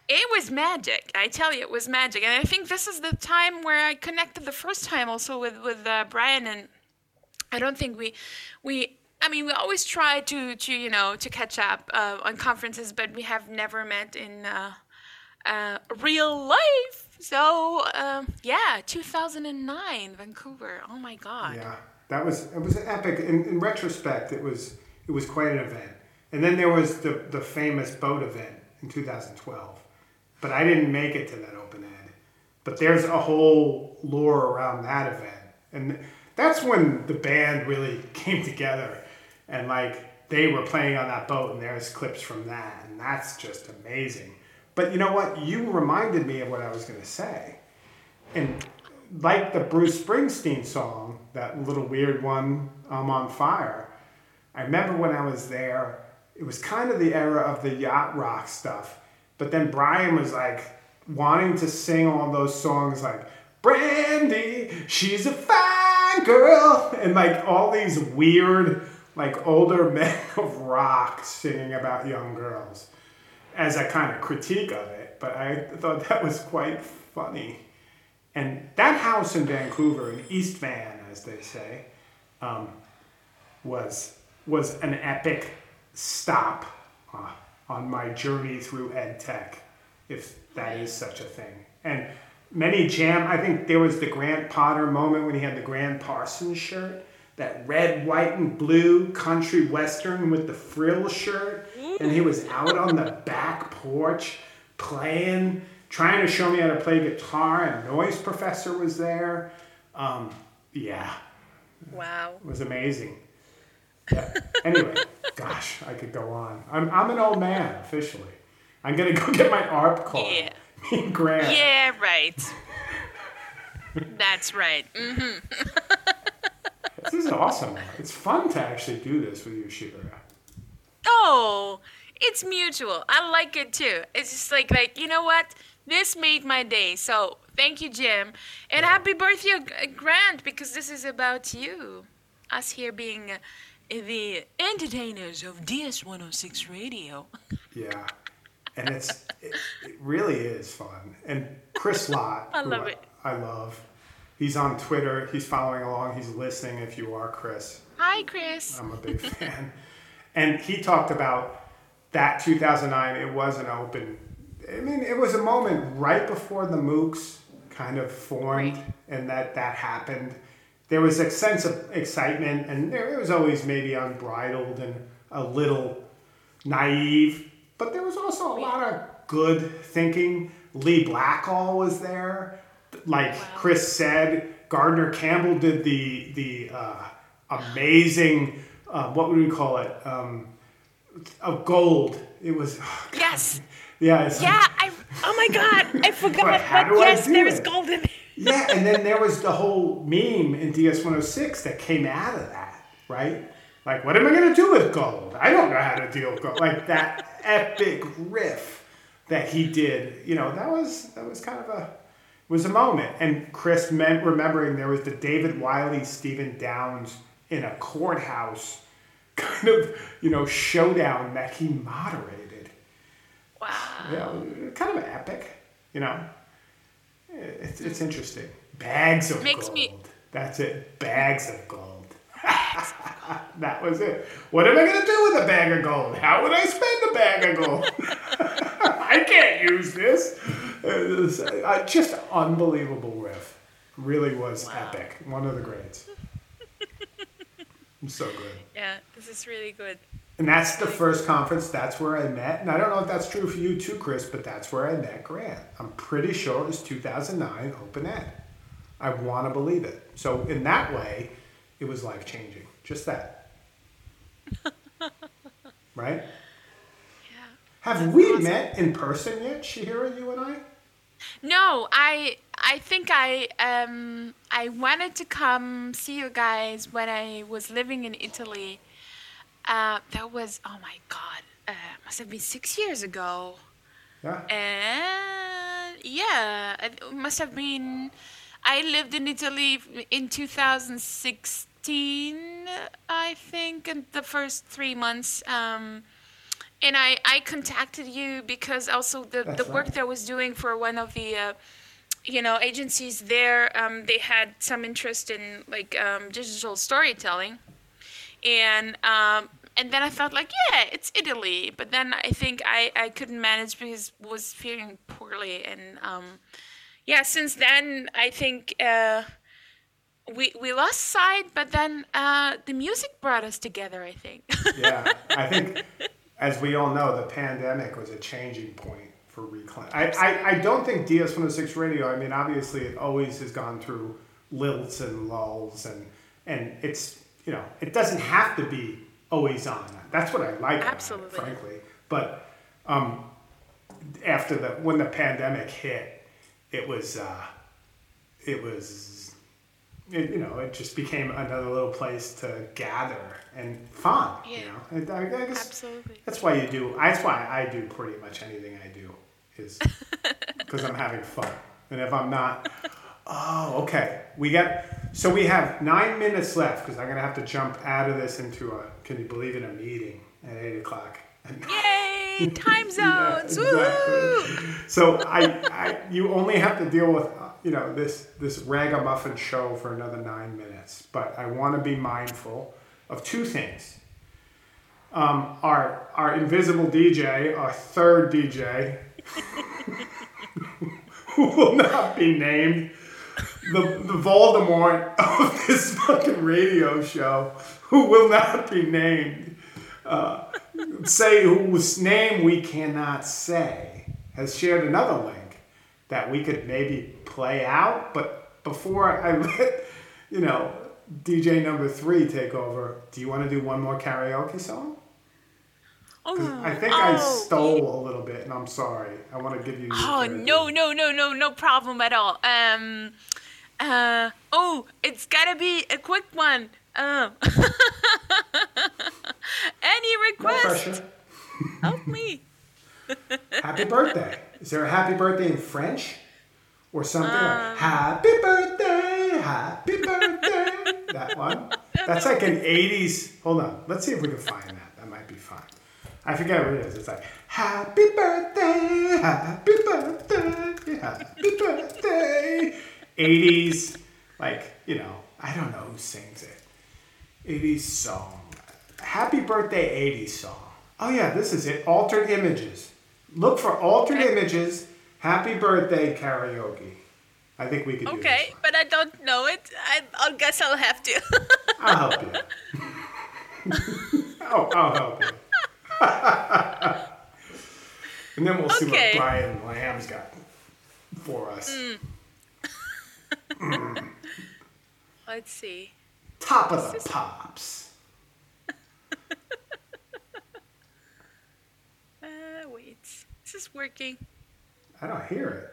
it was magic. I tell you, it was magic, and I think this is the time where I connected the first time also with with uh, Brian, and I don't think we we. I mean, we always try to to you know to catch up uh, on conferences, but we have never met in uh, uh, real life. So um, yeah, 2009, Vancouver. Oh my God. Yeah, that was it was epic. In, in retrospect, it was it was quite an event. And then there was the the famous boat event in 2012, but I didn't make it to that open ed. But there's a whole lore around that event, and that's when the band really <laughs> came together, and like they were playing on that boat, and there's clips from that, and that's just amazing. But you know what? You reminded me of what I was going to say. And like the Bruce Springsteen song, that little weird one, I'm on fire. I remember when I was there, it was kind of the era of the yacht rock stuff. But then Brian was like wanting to sing all those songs like Brandy, she's a fine girl, and like all these weird, like older <laughs> men of rock singing about young girls as a kind of critique of it, but I thought that was quite funny. And that house in Vancouver, in East Van, as they say, um, was was an epic stop uh, on my journey through ed tech, if that is such a thing. And many jam. I think there was the Grant Potter moment when he had the Gram Parsons shirt, that red, white, and blue country western with the frill shirt, and he was out on the back porch playing, trying to show me how to play guitar. And noise professor was there. Um, yeah, Wow. it was amazing. Yeah. Anyway, <laughs> gosh, I could go on. I'm, I'm an old man officially. I'm gonna go get my AARP card. Yeah. <laughs> Me and Grant. Yeah, right. That's right. Mm. <laughs> This is awesome. It's fun to actually do this with you, Shira. Oh, it's mutual. I like it too. It's just like like you know what? This made my day. So thank you, Jim, and happy birthday, uh, Grant, because this is about you. Us here being uh, the entertainers of DS106 Radio. <laughs> Yeah, and it's it, it really is fun. And Chris <laughs> Lott, I love it. I love. He's on Twitter. He's following along. He's listening. If you are Chris, Hi, Chris. I'm a big <laughs> fan. And he talked about that 2009. It was an open. I mean, it was a moment right before the MOOCs kind of formed, Right. and that that happened. There was a sense of excitement, and there it was always maybe unbridled and a little naive, but there was also a lot of good thinking. Leigh Blackall was there, like Chris said. Gardner Campbell did the the uh, amazing. Uh, what would we call it? Um, of gold. It was. Yes. Yeah. It's Yeah. I. Oh my God. I <laughs> forgot. But But, do I yes, do there is it? golden. <laughs> yeah, and then there was the <laughs> whole meme in DS106 that came out of that, right? Like, what am I going to do with gold? I don't know how to deal with gold. Like that epic riff that he did, you know, that was that was kind of a was a moment. And Chris meant remembering there was the David Wiley Stephen Downes in a courthouse kind of, you know, showdown that he moderated. Wow. Yeah, kind of epic, you know. It's, it's interesting. Bags of Makes gold. me- That's it. Bags of gold. <laughs> that was it. What am I going to do with a bag of gold? How would I spend a bag of gold? <laughs> <laughs> I can't use this. Uh, just unbelievable riff. Really was epic. One of the greats. So good. Yeah. This is really good. And that's the first conference. That's where I met. And I don't know if that's true for you too, Chris, but that's where I met Grant. I'm pretty sure it was 2009 Open Ed. I want to believe it. So, in that way, it was life changing. Just that. <laughs> right? Yeah. Have we met in person yet, Chahira, you and I? No, I I think I um I wanted to come see you guys when I was living in Italy. Uh, that was oh my god, uh, must have been six years ago. Yeah. And yeah, it must have been. I lived in Italy in 2016, I think, in the first three months. Um, and I, I contacted you because also the, That's the work right. that I was doing for one of the, uh, you know, agencies there, um, they had some interest in like um, digital storytelling. And um, and then I felt like, yeah, it's Italy. But then I think I, I couldn't manage because was feeling poorly. And um, yeah, since then, I think uh, we, we lost sight, but then uh, the music brought us together, I think. Yeah, I think, <laughs> as we all know, the pandemic was a changing point for Reclaim. I, I, I don't think DS106 Radio, I mean, obviously, it always has gone through lilts and lulls, and, and it's, you know, it doesn't have to be always on. That's what I like about Absolutely. it, frankly. But um, after the, when the pandemic hit, it was, uh, it was it, you know, it just became another little place to gather and fun. You Yeah. know, I, I guess Absolutely. that's why you do. That's why I do pretty much anything I do is because I'm having fun. And if I'm not, oh, okay, we got. So we have nine minutes left because I'm gonna have to jump out of this into a. Can you believe it? A meeting at eight o'clock. Yay! <laughs> Time Yeah, zones! exactly. Woohoo! So I, I, you only have to deal with, you know, this this ragamuffin show for another nine minutes. But I want to be mindful of two things. Um, our our invisible DJ, our third DJ, who will not be named, the the Voldemort of this fucking radio show, who will not be named uh, say whose name we cannot say has shared another link that we could maybe play out. But before i <laughs> let you know dj number three take over do you want to do one more karaoke song 'Cause i think i oh, stole a little bit and i'm sorry. I want to give you Oh no no no no no problem at all. Um, uh oh, it's gotta be a quick one. Um, <laughs> any no request? pressure. <laughs> Help me. <laughs> happy birthday. Is there a happy birthday in french or something like happy birthday happy birthday? That one? That's like an 80s hold on let's see if we can find that that might be fun i forget what it is. It's like happy birthday happy birthday happy birthday. 80s like you know i don't know who sings it. 80s song. Happy birthday 80s song. Oh yeah this is it. Altered images. Look for altered images happy birthday karaoke. I think we could do Okay, but I don't know it. I, I guess I'll have to. <laughs> i'll help you. <laughs> Oh i'll help you and then we'll see Okay. what brian lamb's got for us <laughs> Let's see. top of the pops <laughs> Uh, wait. Is this working? i don't hear it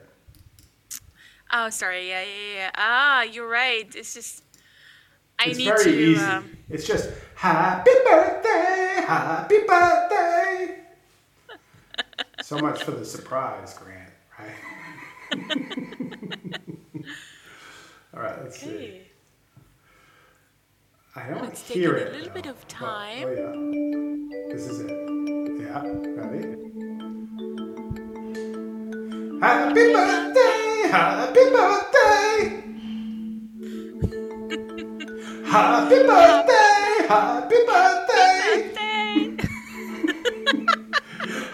Oh, sorry. Yeah, yeah, yeah. Ah, you're right. It's just. I it's need very to. easy. Um, it's just happy birthday, happy birthday. So much for the surprise, Grant. Right? <laughs> All right, let's see. okay. I don't It's hear taking a it. little bit of Well, oh, time. Oh, yeah. This is it. Yeah, ready? Happy birthday, happy birthday. <laughs> Happy birthday, happy birthday.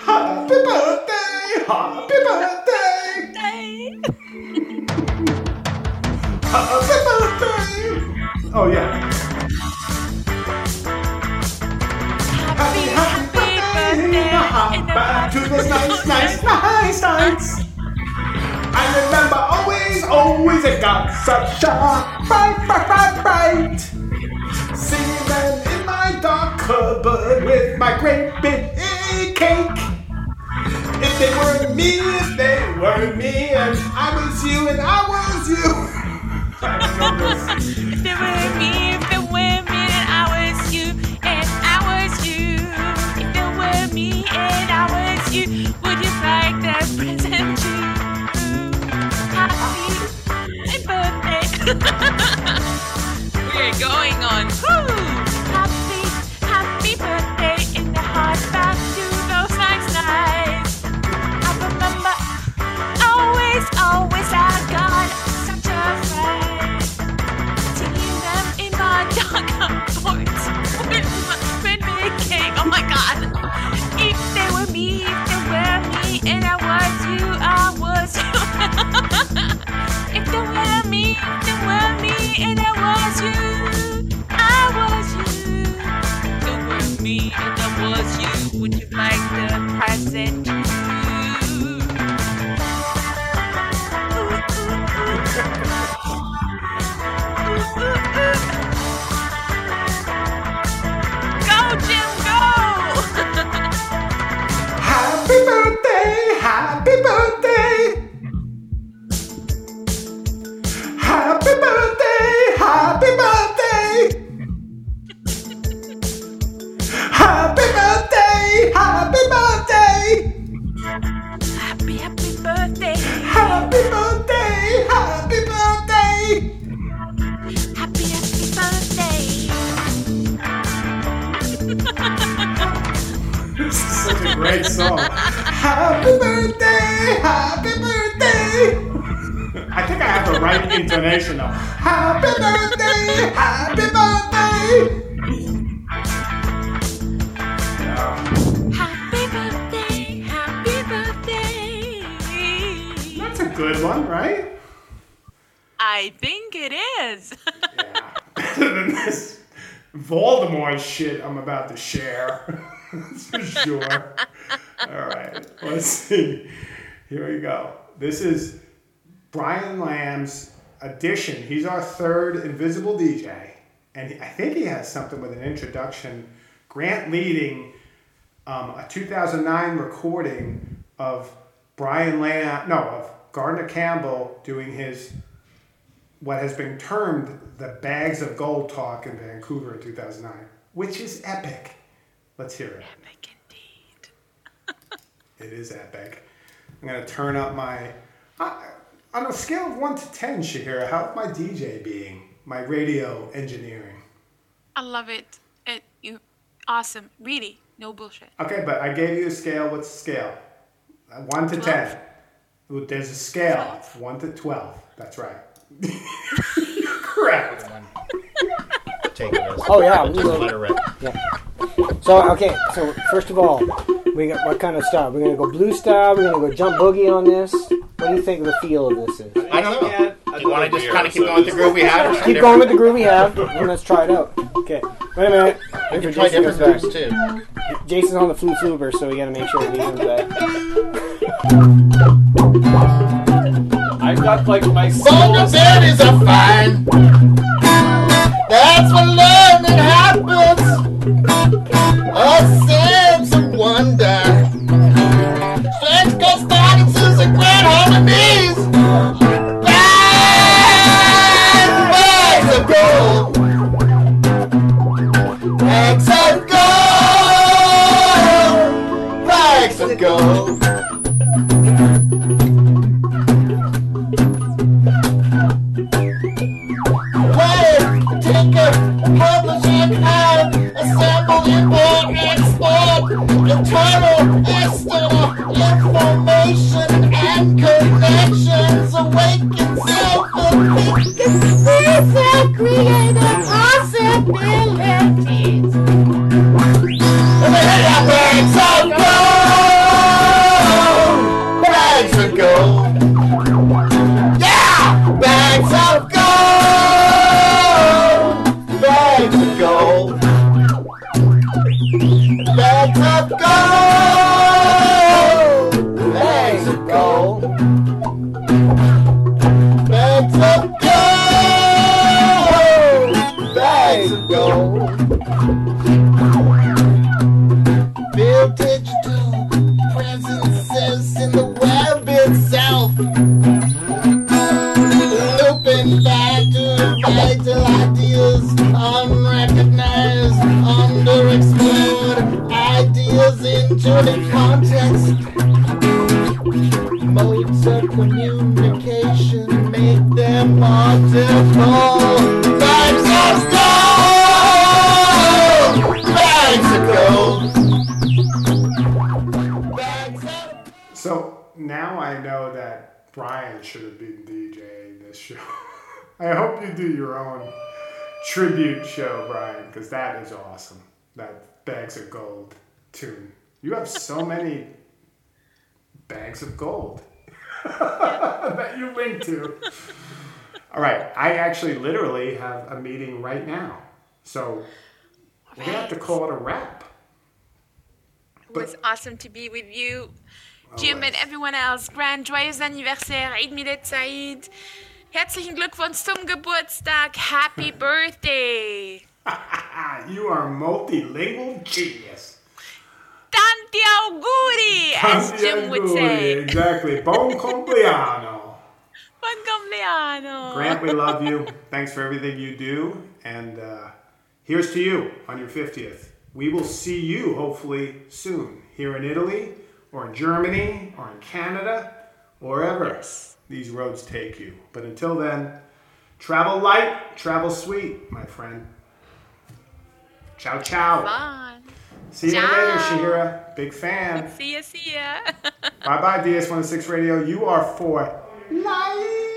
Happy birthday, happy birthday. Happy birthday. Oh yeah. Happy, happy birthday! the Back to this nice, nice, nice nights. I remember always, always it got such a bright, bright, bright, bright. Singing them in my dark cupboard with my great big cake. If they weren't me, if they weren't me, and I was you and I was you. <laughs> I don't know this. If there were me, if there were me, and I was you, and I was you. If there were me, and I was you, would you like that present you? Happy birthday! <laughs> we're going on. Woo! The the right intonation though. Happy birthday, happy birthday. Happy birthday, happy birthday. That's a good one, right? I think it is. Yeah. Better <laughs> than this Voldemort shit I'm about to share. That's <laughs> for sure. All right, let's see. Here we go. This is Brian Lamb's edition. He's our third Invisible DJ, and I think he has something with an introduction. Grant leading um, a 2009 recording of Brian Lamb, no, of Gardner Campbell doing his what has been termed the Bags of Gold talk in Vancouver in 2009, which is epic. Let's hear it. Epic indeed. <laughs> It is epic. I'm gonna turn up my. Uh, on a scale of one to ten, Chahira, how's my DJ being? My radio engineering. I love it. It you awesome. Really, no bullshit. Okay, but I gave you a scale. What's the scale? Uh, One to Twelve. ten. Well, There's a scale. Of one to twelve. That's right. <laughs> Correct. Take it as Oh yeah. we just will. let it. So okay. So first of all, we got what kind of style? We're gonna go blue style. We're gonna go jump boogie on this. What do you think the feel of this is? I don't know. Do you want to just kind of keep going with the groove we have? Or something Keep going with the groove we have, and let's try it out. Okay. Wait a minute. We Wait can for try Jason different comes grooves back. too. Jason's on the flute fluber, so we gotta make sure that he comes back. I've got like my Vulgar bed is a fine. That's when because that is awesome. That Bags of Gold tune. You have so <laughs> many bags of gold <laughs> that you link to. All right, I actually literally have a meeting right now. So we're to have to call it a wrap. It was awesome to be with you, oh, Jim, and everyone else. Grand joyeux anniversaire, Eid Milad Said. Herzlichen Glückwunsch zum Geburtstag. Happy <laughs> birthday. <laughs> you are a multilingual genius. Tanti auguri, as Tanti Jim would say. Exactly. Bon <laughs> compleanno. Buon compleanno. Grant, we love you. Thanks for everything you do. And uh, here's to you on your 50th. We will see you hopefully soon here in Italy or in Germany or in Canada, or wherever these roads take you. But until then, travel light, travel sweet, my friend. Ciao, ciao. Fun. See you later, Ciao. Chahira. Big fan. <laughs> See ya, see ya. Bye bye, DS106 Radio. You are for life.